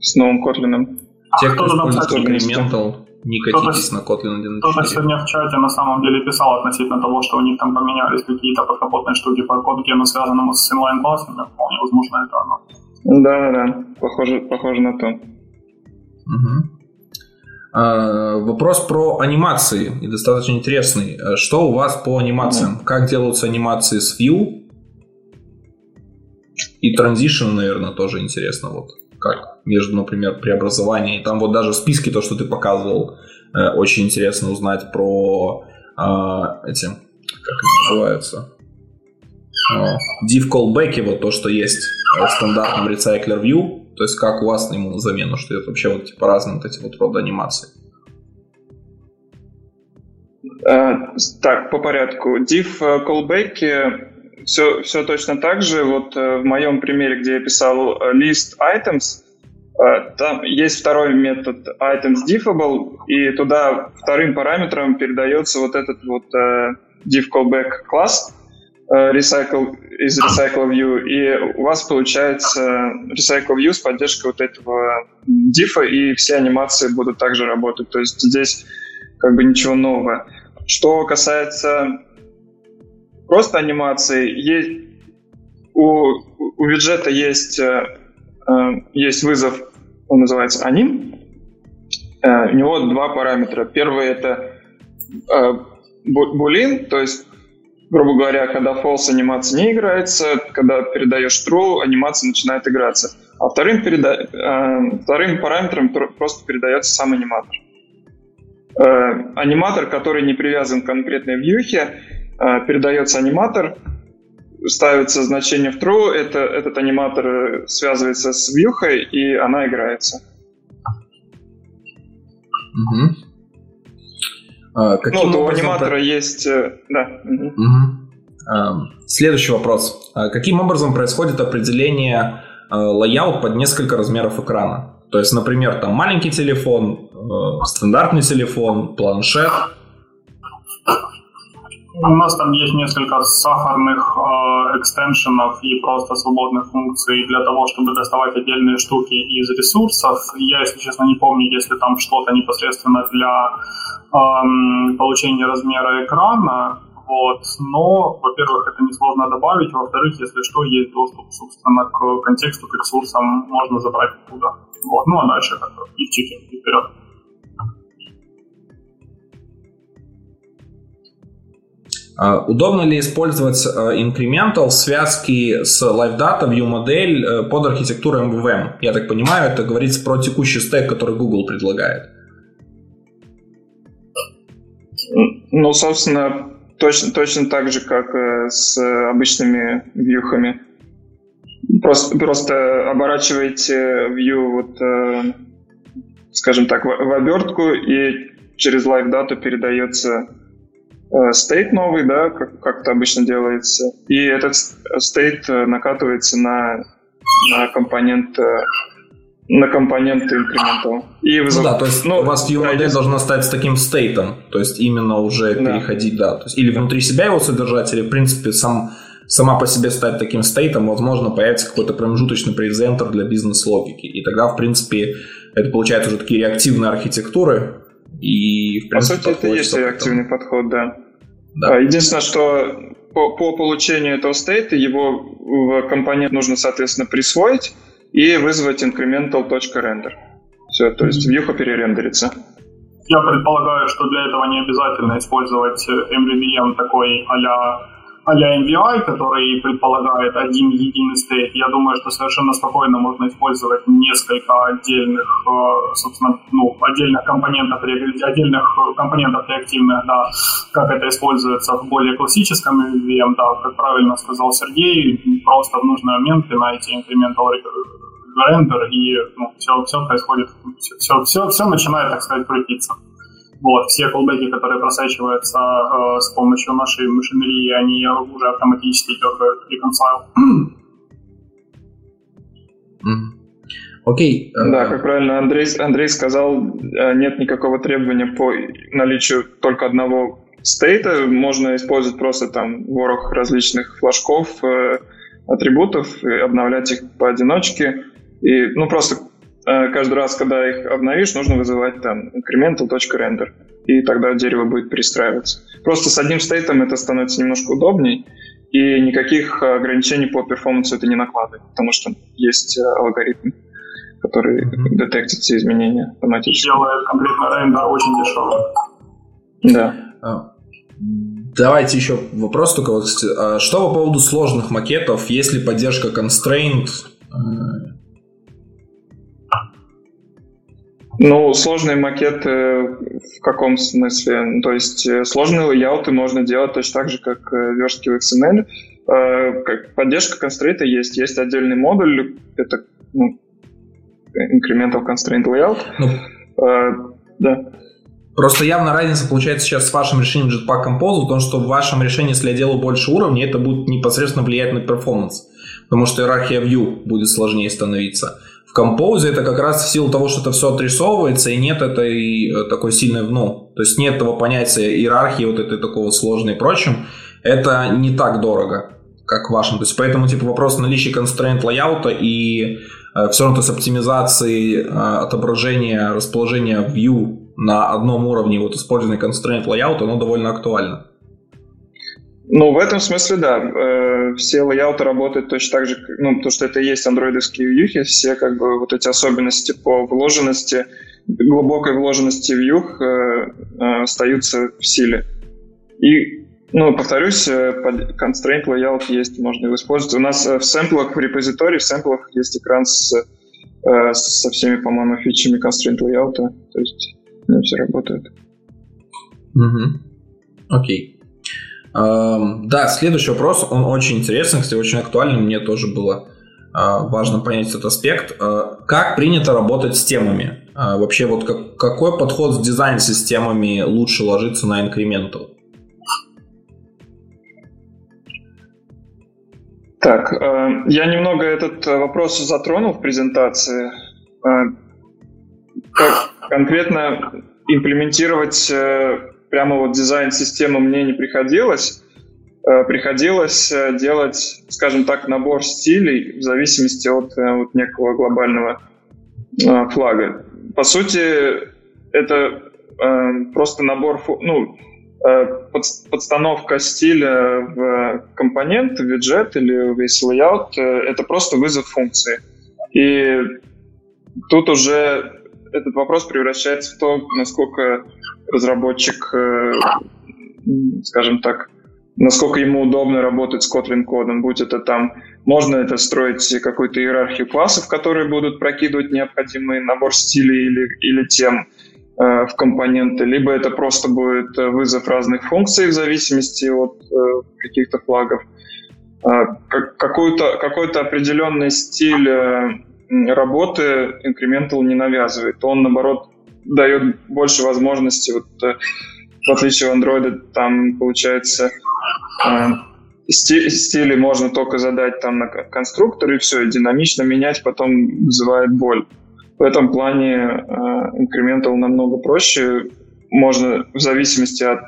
с новым Kotlin. А Те, кто, использует Incremental, не катитесь на Kotlin 1.4. Кто-то сегодня в чате на самом деле писал относительно того, что у них там поменялись какие-то подкапотные штуки по кодгену, связанному с инлайн-классами. Вполне возможно, это оно. Да-да-да, похоже, похоже на то. Угу. А, вопрос про анимации и достаточно интересный. Что у вас по анимациям? Mm-hmm. Как делаются анимации с View? И Transition, наверное, тоже интересно. Вот. как между, например, преобразованием. Там вот даже в списке, то, что ты показывал, э, очень интересно узнать про э, эти, как они называются, э, div callback, вот то, что есть в стандартном recycler view, то есть как у вас ему на замену, что это вообще вот типа разные вот эти вот рода анимации. Uh, так, по порядку. Div callback все, все точно так же. Вот э, в моем примере, где я писал э, list items, э, там есть второй метод items diffable, и туда вторым параметром передается вот этот вот div callback класс recycle из recycle view, и у вас получается recycle view с поддержкой вот этого diff, и все анимации будут также работать. То есть здесь как бы ничего нового. Что касается просто анимации. Есть, у, у виджета есть, э, э, есть вызов, он называется аним. Э, у него два параметра. Первый это э, булин, то есть, грубо говоря, когда false анимация не играется, когда передаешь true, анимация начинает играться. А вторым, переда... э, вторым параметром просто передается сам аниматор. Э, аниматор, который не привязан к конкретной вьюхе, передается аниматор, ставится значение в true, это, этот аниматор э, связывается с вьюхой, и она играется. Угу. А, каким ну, у аниматора про... есть... Э, да. Угу. Следующий вопрос. А каким образом происходит определение э, layout под несколько размеров экрана? То есть, например, там маленький телефон, стандартный телефон, планшет – у нас там есть несколько сахарных э, extension ов и просто свободных функций для того, чтобы доставать отдельные штуки из ресурсов. Я, если честно, не помню, если там что-то непосредственно для э, получения размера экрана. Вот. Но, во-первых, это несложно добавить. Во-вторых, если что, есть доступ, собственно, к контексту, к ресурсам можно забрать оттуда. Вот. Ну а дальше как-то и вперед. Удобно ли использовать а, Incremental в связке с LiveData View модель э, под архитектурой MVVM? Я так понимаю, это говорится про текущий стек, который Google предлагает. Ну, собственно, точно, точно так же, как э, с обычными вьюхами. Просто, просто оборачиваете view вот, э, скажем так, в обертку и через LiveData передается стейт э, новый, да, как, как это обычно делается, и этот стейт э, накатывается на, на компонент э, на компоненты incremental. И вызов... Ну да, то есть ну, у вас view модель да, должна стать с таким стейтом, то есть именно уже да. переходить, да, то есть или внутри себя его содержать, или в принципе сам, сама по себе стать таким стейтом, возможно, появится какой-то промежуточный презентер для бизнес-логики, и тогда, в принципе, это получается уже такие реактивные архитектуры, и, в принципе, По сути, это есть реактивный подход, да. Да. А, единственное, что по, по получению этого стейта его в компонент нужно, соответственно, присвоить и вызвать incremental.render. Все, то есть вьюха перерендерится. Я предполагаю, что для этого не обязательно использовать MVVM такой а а-ля MVI, который предполагает один единый стейт, я думаю, что совершенно спокойно можно использовать несколько отдельных, э, собственно, ну, отдельных компонентов, отдельных компонентов реактивных, да, как это используется в более классическом MVM, да, как правильно сказал Сергей, просто в нужный момент вы найти incremental рендер, и ну, все, все происходит, все, все, все начинает, так сказать, крутиться. Вот, все колбеки, которые просачиваются э, с помощью нашей машинерии, они уже автоматически дергают reconcile. Окей. Okay. Да, как правильно Андрей, Андрей сказал, э, нет никакого требования по наличию только одного стейта. Можно использовать просто там ворох различных флажков, э, атрибутов, и обновлять их поодиночке. И, ну, просто Э, каждый раз, когда их обновишь, нужно вызывать там incremental.render, и тогда дерево будет перестраиваться. Просто с одним стейтом это становится немножко удобней, и никаких ограничений по перформансу это не накладывает, потому что есть э, алгоритм, который mm-hmm. детектит все изменения автоматически. Делает конкретно рендер очень дешевый. Да. А, давайте еще вопрос только. А что по поводу сложных макетов? Есть ли поддержка constraint? Ну, сложные макеты в каком смысле? Ну, то есть э, сложные лейауты можно делать точно так же, как э, верстки в XML. Э, поддержка констрейта есть. Есть отдельный модуль, это ну, incremental constraint layout. Ну, да. Просто явно разница получается сейчас с вашим решением Jetpack Compose в том, что в вашем решении, если я делаю больше уровней, это будет непосредственно влиять на перформанс. Потому что иерархия view будет сложнее становиться. В это как раз в силу того, что это все отрисовывается, и нет этой э, такой сильной, ну, то есть нет этого понятия иерархии вот этой такого сложной и прочим, это не так дорого, как в вашем. То есть поэтому типа вопрос наличия constraint лайаута и э, все равно то с оптимизацией э, отображения, расположения view на одном уровне вот использования constraint layout, оно довольно актуально. Ну, в этом смысле, да. Э, все лайауты работают точно так же, ну, потому что это и есть андроидовские вьюхи, все как бы вот эти особенности по вложенности, глубокой вложенности вьюх э, э, остаются в силе. И, ну, повторюсь, constraint layout есть, можно его использовать. У нас в сэмплах, в репозитории, в сэмплах есть экран с, со всеми, по-моему, фичами constraint layout, то есть ну, все работает. Окей. Эм, да, следующий вопрос, он очень интересный, кстати, очень актуальный, мне тоже было э, важно понять этот аспект. Э, как принято работать с темами? Э, вообще, вот как, какой подход с дизайн-системами лучше ложится на Incremental? Так, я немного этот вопрос затронул в презентации. Как конкретно имплементировать прямо вот дизайн-системы мне не приходилось. Э, приходилось э, делать, скажем так, набор стилей в зависимости от э, вот некого глобального флага. По сути, это просто набор, ну, подстановка стиля в компонент, в виджет или в весь layout — это просто вызов функции. И тут уже этот вопрос превращается в то, насколько разработчик, э, скажем так, насколько ему удобно работать с Kotlin кодом, будь это там, можно это строить какую-то иерархию классов, которые будут прокидывать необходимый набор стилей или, или тем э, в компоненты, либо это просто будет вызов разных функций в зависимости от э, каких-то флагов. Э, какой-то, какой-то определенный стиль э, работы Incremental не навязывает. Он, наоборот, дает больше возможностей. Вот, э, в отличие от Android, там, получается, э, стили можно только задать там на конструктор, и все, и динамично менять потом вызывает боль. В этом плане э, Incremental намного проще. Можно в зависимости от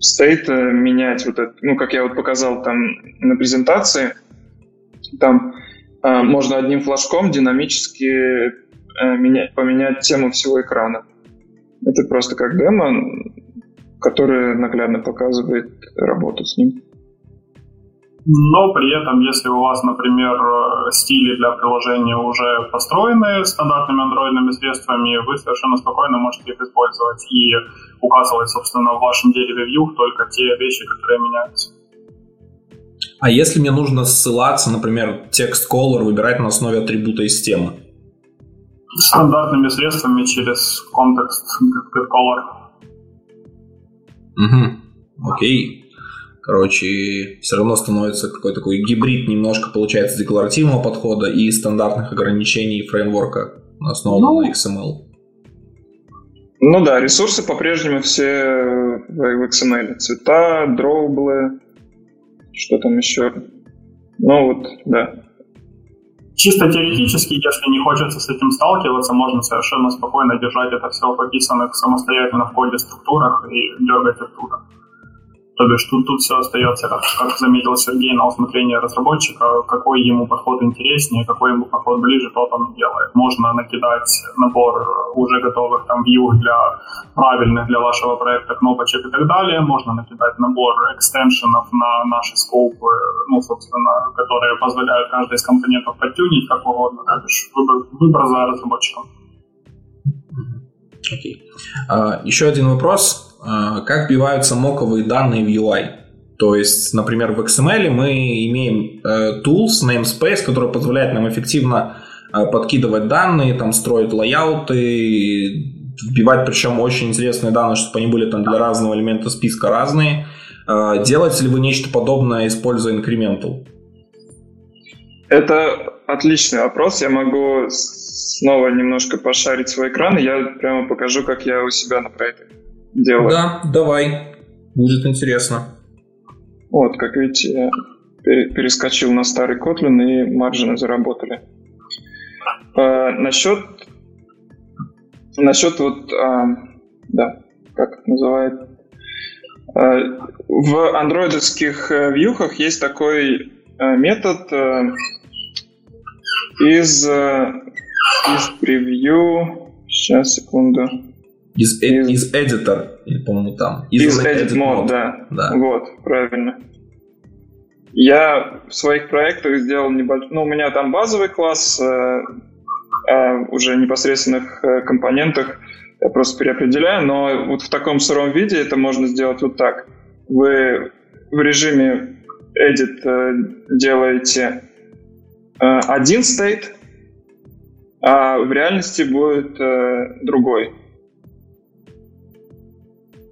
стейта менять вот это, ну, как я вот показал там на презентации, там э, можно одним флажком динамически менять, поменять тему всего экрана. Это просто как демо, которое наглядно показывает работу с ним. Но при этом, если у вас, например, стили для приложения уже построены стандартными андроидными средствами, вы совершенно спокойно можете их использовать и указывать, собственно, в вашем дереве view только те вещи, которые меняются. А если мне нужно ссылаться, например, текст color выбирать на основе атрибута из темы? Стандартными средствами через контекст color. Угу. Окей. Короче, все равно становится какой-то такой гибрид немножко получается декларативного подхода и стандартных ограничений фреймворка, основанного ну, на XML. Ну да, ресурсы по-прежнему все в XML. Цвета, дроублы, что там еще. Ну вот, да. Чисто теоретически, если не хочется с этим сталкиваться, можно совершенно спокойно держать это все в описанных самостоятельно в коде структурах и дергать оттуда. То бишь тут, тут все остается, как, как заметил Сергей, на усмотрение разработчика, какой ему подход интереснее, какой ему подход ближе, тот он делает. Можно накидать набор уже готовых там view для правильных для вашего проекта кнопочек и так далее. Можно накидать набор экстеншенов на наши скопы, ну, собственно, которые позволяют каждый из компонентов подтюнить как угодно. То бишь выбор, выбор за разработчиком. Окей. Okay. Uh, еще один вопрос а, как вбиваются моковые данные в UI. То есть, например, в XML мы имеем э, tools, namespace, который позволяет нам эффективно подкидывать данные, там строить лайауты, вбивать причем очень интересные данные, чтобы они были там для разного элемента списка разные. Делаете ли вы нечто подобное, используя Incremental? Это отличный вопрос. Я могу снова немножко пошарить свой экран, и я прямо покажу, как я у себя на проекте делаю. Да, давай. Будет интересно. Вот, как видите, я перескочил на старый Kotlin, и маржины заработали. А, насчет насчет вот, а, да, как это называют, а, в андроидовских э, вьюхах есть такой э, метод э, из, из превью, сейчас, секунду, из, из, из editor, по-моему, там. Из, из edit, edit mode, mode, да. да. Вот, правильно. Я в своих проектах сделал небольшой... Ну, у меня там базовый класс, э, а уже непосредственных э, компонентах я просто переопределяю, но вот в таком сыром виде это можно сделать вот так. Вы в режиме edit э, делаете э, один стейт, а в реальности будет э, другой.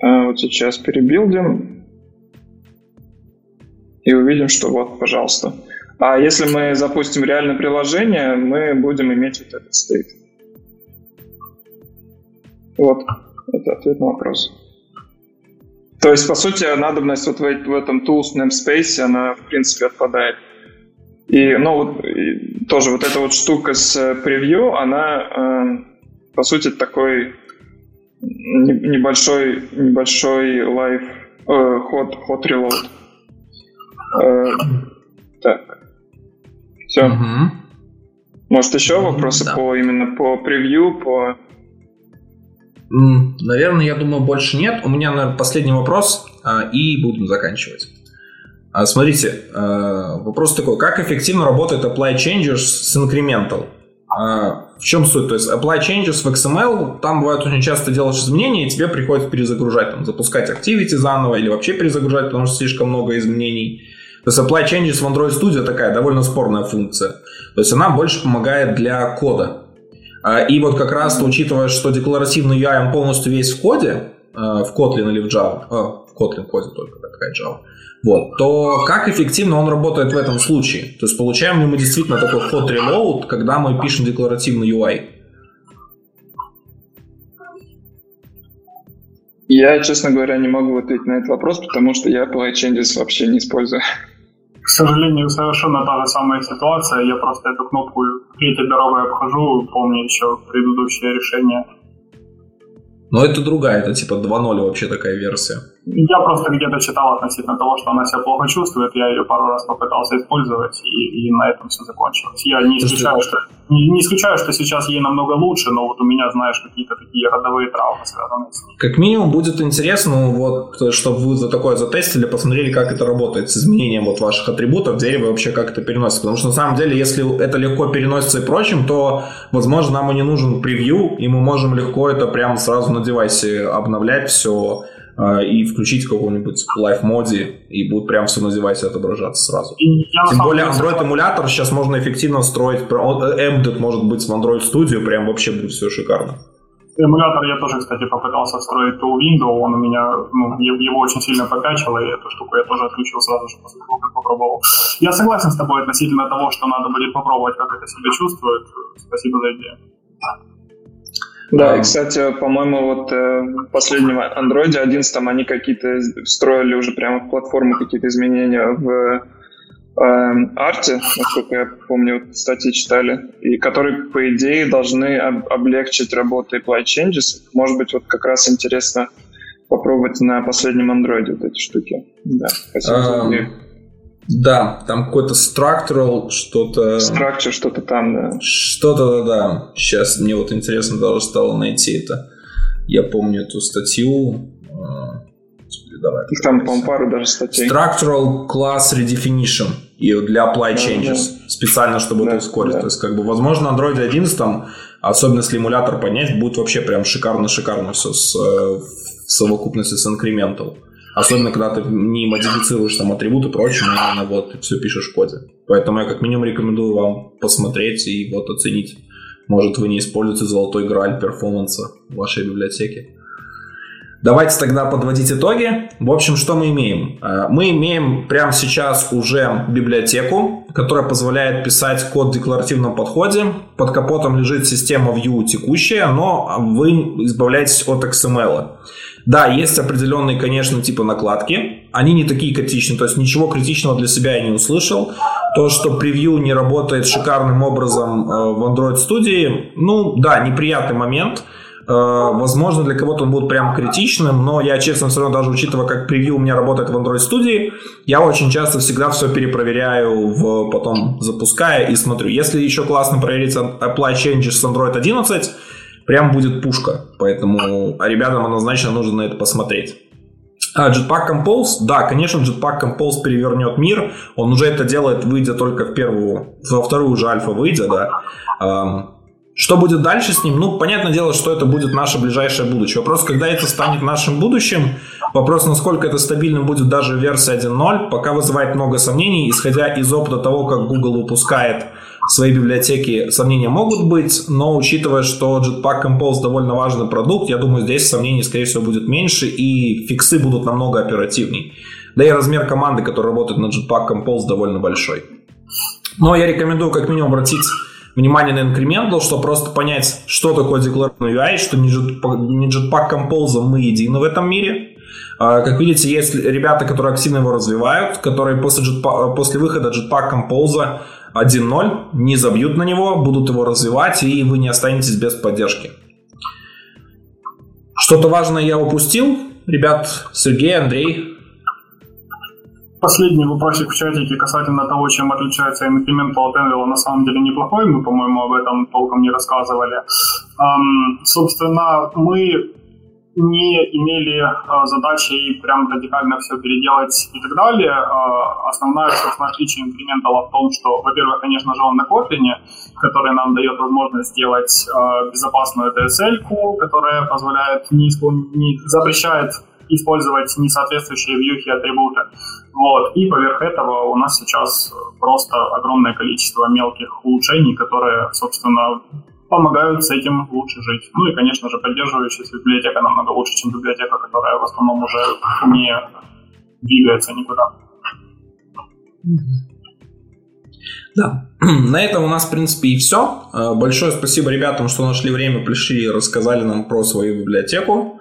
А вот сейчас перебилдим и увидим, что вот, пожалуйста. А если мы запустим реальное приложение, мы будем иметь вот этот стейт. Вот, это ответ на вопрос. То есть, по сути, надобность вот в, в этом tools namespace, она, в принципе, отпадает. И, ну, вот, и тоже вот эта вот штука с превью, она, э, по сути, такой небольшой, небольшой лайф, э, ход, ход reload. Э, так. Все. Угу. Может, еще вопросы да. по именно по превью, по... Наверное, я думаю, больше нет. У меня, наверное, последний вопрос, а, и будем заканчивать. А, смотрите, а, вопрос такой. Как эффективно работает Apply Changes с Incremental? В чем суть? То есть apply changes в XML, там бывает очень часто делаешь изменения, и тебе приходится перезагружать, там, запускать Activity заново или вообще перезагружать, потому что слишком много изменений. То есть apply changes в Android Studio такая довольно спорная функция. То есть она больше помогает для кода. А, и вот как раз, учитывая, что декларативный UI он полностью весь в коде, а, в Kotlin или в Java, в Kotlin коде только такая Java, вот, то как эффективно он работает в этом случае? То есть получаем ли мы действительно такой hot reload, когда мы пишем декларативный UI? Я, честно говоря, не могу ответить на этот вопрос, потому что я Apply Changes вообще не использую. К сожалению, совершенно та же самая ситуация. Я просто эту кнопку третьей дорогой обхожу, помню еще предыдущее решение. Но это другая, это типа 2.0 вообще такая версия. Я просто где-то читал относительно того, что она себя плохо чувствует. Я ее пару раз попытался использовать, и, и на этом все закончилось. Я не исключаю, что, не, не исключаю, что сейчас ей намного лучше, но вот у меня, знаешь, какие-то такие родовые травмы связаны с ней. Как минимум будет интересно, вот, чтобы вы за такое затестили, посмотрели, как это работает с изменением вот ваших атрибутов, дерево вообще как это переносится. Потому что на самом деле, если это легко переносится и прочим, то, возможно, нам и не нужен превью, и мы можем легко это прямо сразу на девайсе обновлять все и включить в каком-нибудь лайф-моде, и будет прям все на девайсе отображаться сразу. И Тем более Android-эмулятор сейчас можно эффективно строить, Embedded может быть в Android Studio, прям вообще будет все шикарно. Эмулятор я тоже, кстати, попытался встроить у Windows, он у меня, ну, его очень сильно покачивало, и эту штуку я тоже отключил сразу же после того, как попробовал. Я согласен с тобой относительно того, что надо будет попробовать, как это себя чувствует. Спасибо за идею. Да, и, кстати, по-моему, вот э, в последнем Android 11 они какие-то встроили уже прямо в платформу какие-то изменения в э, арте, насколько я помню, вот статьи читали, и которые, по идее, должны об- облегчить работу Apply Changes. Может быть, вот как раз интересно попробовать на последнем Android вот эти штуки. Да, спасибо идею. Да, там какой-то structural что-то... Structure что-то там, да. Что-то, да, да. Сейчас мне вот интересно даже стало найти это. Я помню эту статью. А, давай, Их там, по-моему, пару даже статей. Structural Class Redefinition и для Apply Changes. Да, да. Специально, чтобы да, это ускорить. Да. То есть, как бы, возможно, Android 11, там, особенно если эмулятор поднять, будет вообще прям шикарно-шикарно все с, э, в совокупности с Incremental. Особенно, когда ты не модифицируешь там атрибуты и прочее, но именно вот все пишешь в коде. Поэтому я как минимум рекомендую вам посмотреть и вот оценить. Может, вы не используете золотой граль перформанса в вашей библиотеке. Давайте тогда подводить итоги. В общем, что мы имеем? Э, мы имеем прямо сейчас уже библиотеку, которая позволяет писать код в декларативном подходе. Под капотом лежит система Vue текущая, но вы избавляетесь от XML. Да, есть определенные, конечно, типа накладки. Они не такие критичные, то есть ничего критичного для себя я не услышал. То, что превью не работает шикарным образом э, в Android Studio, ну да, неприятный момент – возможно, для кого-то он будет прям критичным, но я, честно, все равно даже учитывая, как превью у меня работает в Android Studio, я очень часто всегда все перепроверяю, в, потом запуская и смотрю. Если еще классно проверить Apply Changes с Android 11, прям будет пушка. Поэтому ребятам однозначно нужно на это посмотреть. А, Jetpack Compose, да, конечно, Jetpack Compose перевернет мир. Он уже это делает, выйдя только в первую, во вторую уже альфа выйдя, да. Что будет дальше с ним? Ну, понятное дело, что это будет наше ближайшее будущее. Вопрос, когда это станет нашим будущим, вопрос, насколько это стабильным будет даже версия 1.0, пока вызывает много сомнений, исходя из опыта того, как Google выпускает свои библиотеки, сомнения могут быть, но учитывая, что Jetpack Compose довольно важный продукт, я думаю, здесь сомнений, скорее всего, будет меньше, и фиксы будут намного оперативней. Да и размер команды, которая работает на Jetpack Compose, довольно большой. Но я рекомендую как минимум обратить внимание на incremental, чтобы просто понять, что такое декларативный UI, что не Jetpack Compose мы едины в этом мире. А, как видите, есть ребята, которые активно его развивают, которые после, Jetpack, после выхода Jetpack Compose 1.0 не забьют на него, будут его развивать, и вы не останетесь без поддержки. Что-то важное я упустил. Ребят, Сергей, Андрей, Последний вопросик в чатике касательно того, чем отличается Incremental от Anvil, на самом деле неплохой. Мы, по-моему, об этом толком не рассказывали. Um, собственно, мы не имели uh, задачи прям радикально все переделать и так далее. Uh, основная, собственно, отличие Incremental в том, что, во-первых, конечно же, он на Kotlin, который нам дает возможность сделать uh, безопасную DSL, которая позволяет не, исполн... не запрещает использовать несоответствующие вьюхи атрибуты. Вот. И поверх этого у нас сейчас просто огромное количество мелких улучшений, которые, собственно, помогают с этим лучше жить. Ну и, конечно же, поддерживающаяся библиотека намного лучше, чем библиотека, которая в основном уже не двигается никуда. Да, на этом у нас, в принципе, и все. Большое спасибо ребятам, что нашли время, пришли и рассказали нам про свою библиотеку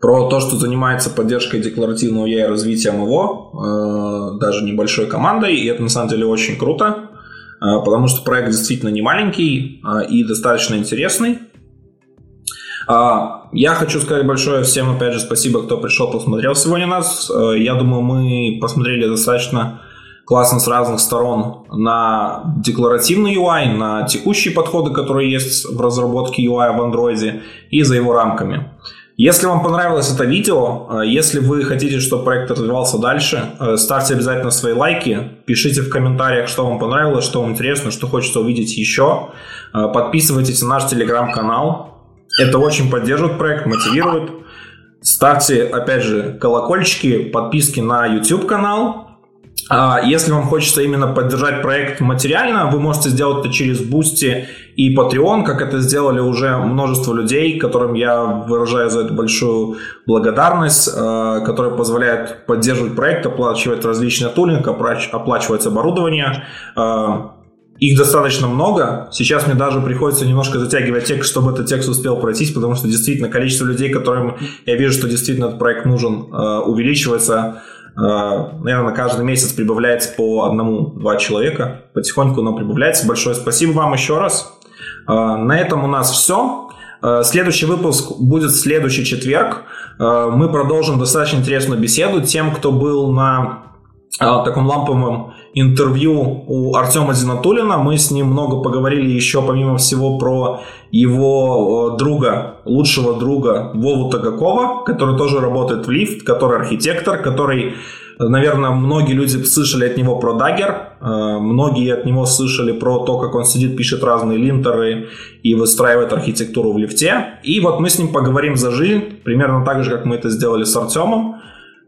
про то, что занимается поддержкой декларативного я и развитием его, э, даже небольшой командой, и это на самом деле очень круто, э, потому что проект действительно не маленький э, и достаточно интересный. Я хочу сказать большое всем, опять же, спасибо, кто пришел, посмотрел сегодня нас. Я думаю, мы посмотрели достаточно классно с разных сторон на декларативный UI, на текущие подходы, которые есть в разработке UI в Android и за его рамками. Если вам понравилось это видео, э, если вы хотите, чтобы проект развивался дальше, э, ставьте обязательно свои лайки, пишите в комментариях, что вам понравилось, что вам интересно, что хочется увидеть еще. Э, подписывайтесь на наш телеграм-канал. Это очень поддерживает проект, мотивирует. Ставьте, опять же, колокольчики, подписки на YouTube канал, а, если вам хочется именно поддержать проект материально, вы можете сделать это через Boosty и Patreon, как это сделали уже множество людей, которым я выражаю за это большую благодарность, а, которые позволяют поддерживать проект, оплачивать различные тулинг, оплачивать оборудование. А, их достаточно много. Сейчас мне даже приходится немножко затягивать текст, чтобы этот текст успел пройтись, потому что действительно количество людей, которым я вижу, что действительно этот проект нужен, увеличивается наверное, каждый месяц прибавляется по одному-два человека. Потихоньку оно прибавляется. Большое спасибо вам еще раз. Э, на этом у нас все. Э, следующий выпуск будет в следующий четверг. Мы продолжим достаточно интересную беседу. Тем, кто был на таком ламповом интервью у Артема Зинатулина. Мы с ним много поговорили еще, помимо всего, про его друга, лучшего друга Вову Тагакова, который тоже работает в лифт, который архитектор, который Наверное, многие люди слышали от него про Dagger, э, многие от него слышали про то, как он сидит, пишет разные линтеры и выстраивает архитектуру в лифте. И вот мы с ним поговорим за жизнь, примерно так же, как мы это сделали с Артемом.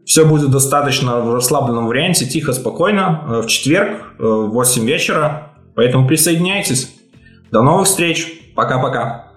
Все будет достаточно в расслабленном варианте, тихо, спокойно, э, в четверг в 8 вечера. Поэтому присоединяйтесь. До новых встреч. Пока-пока.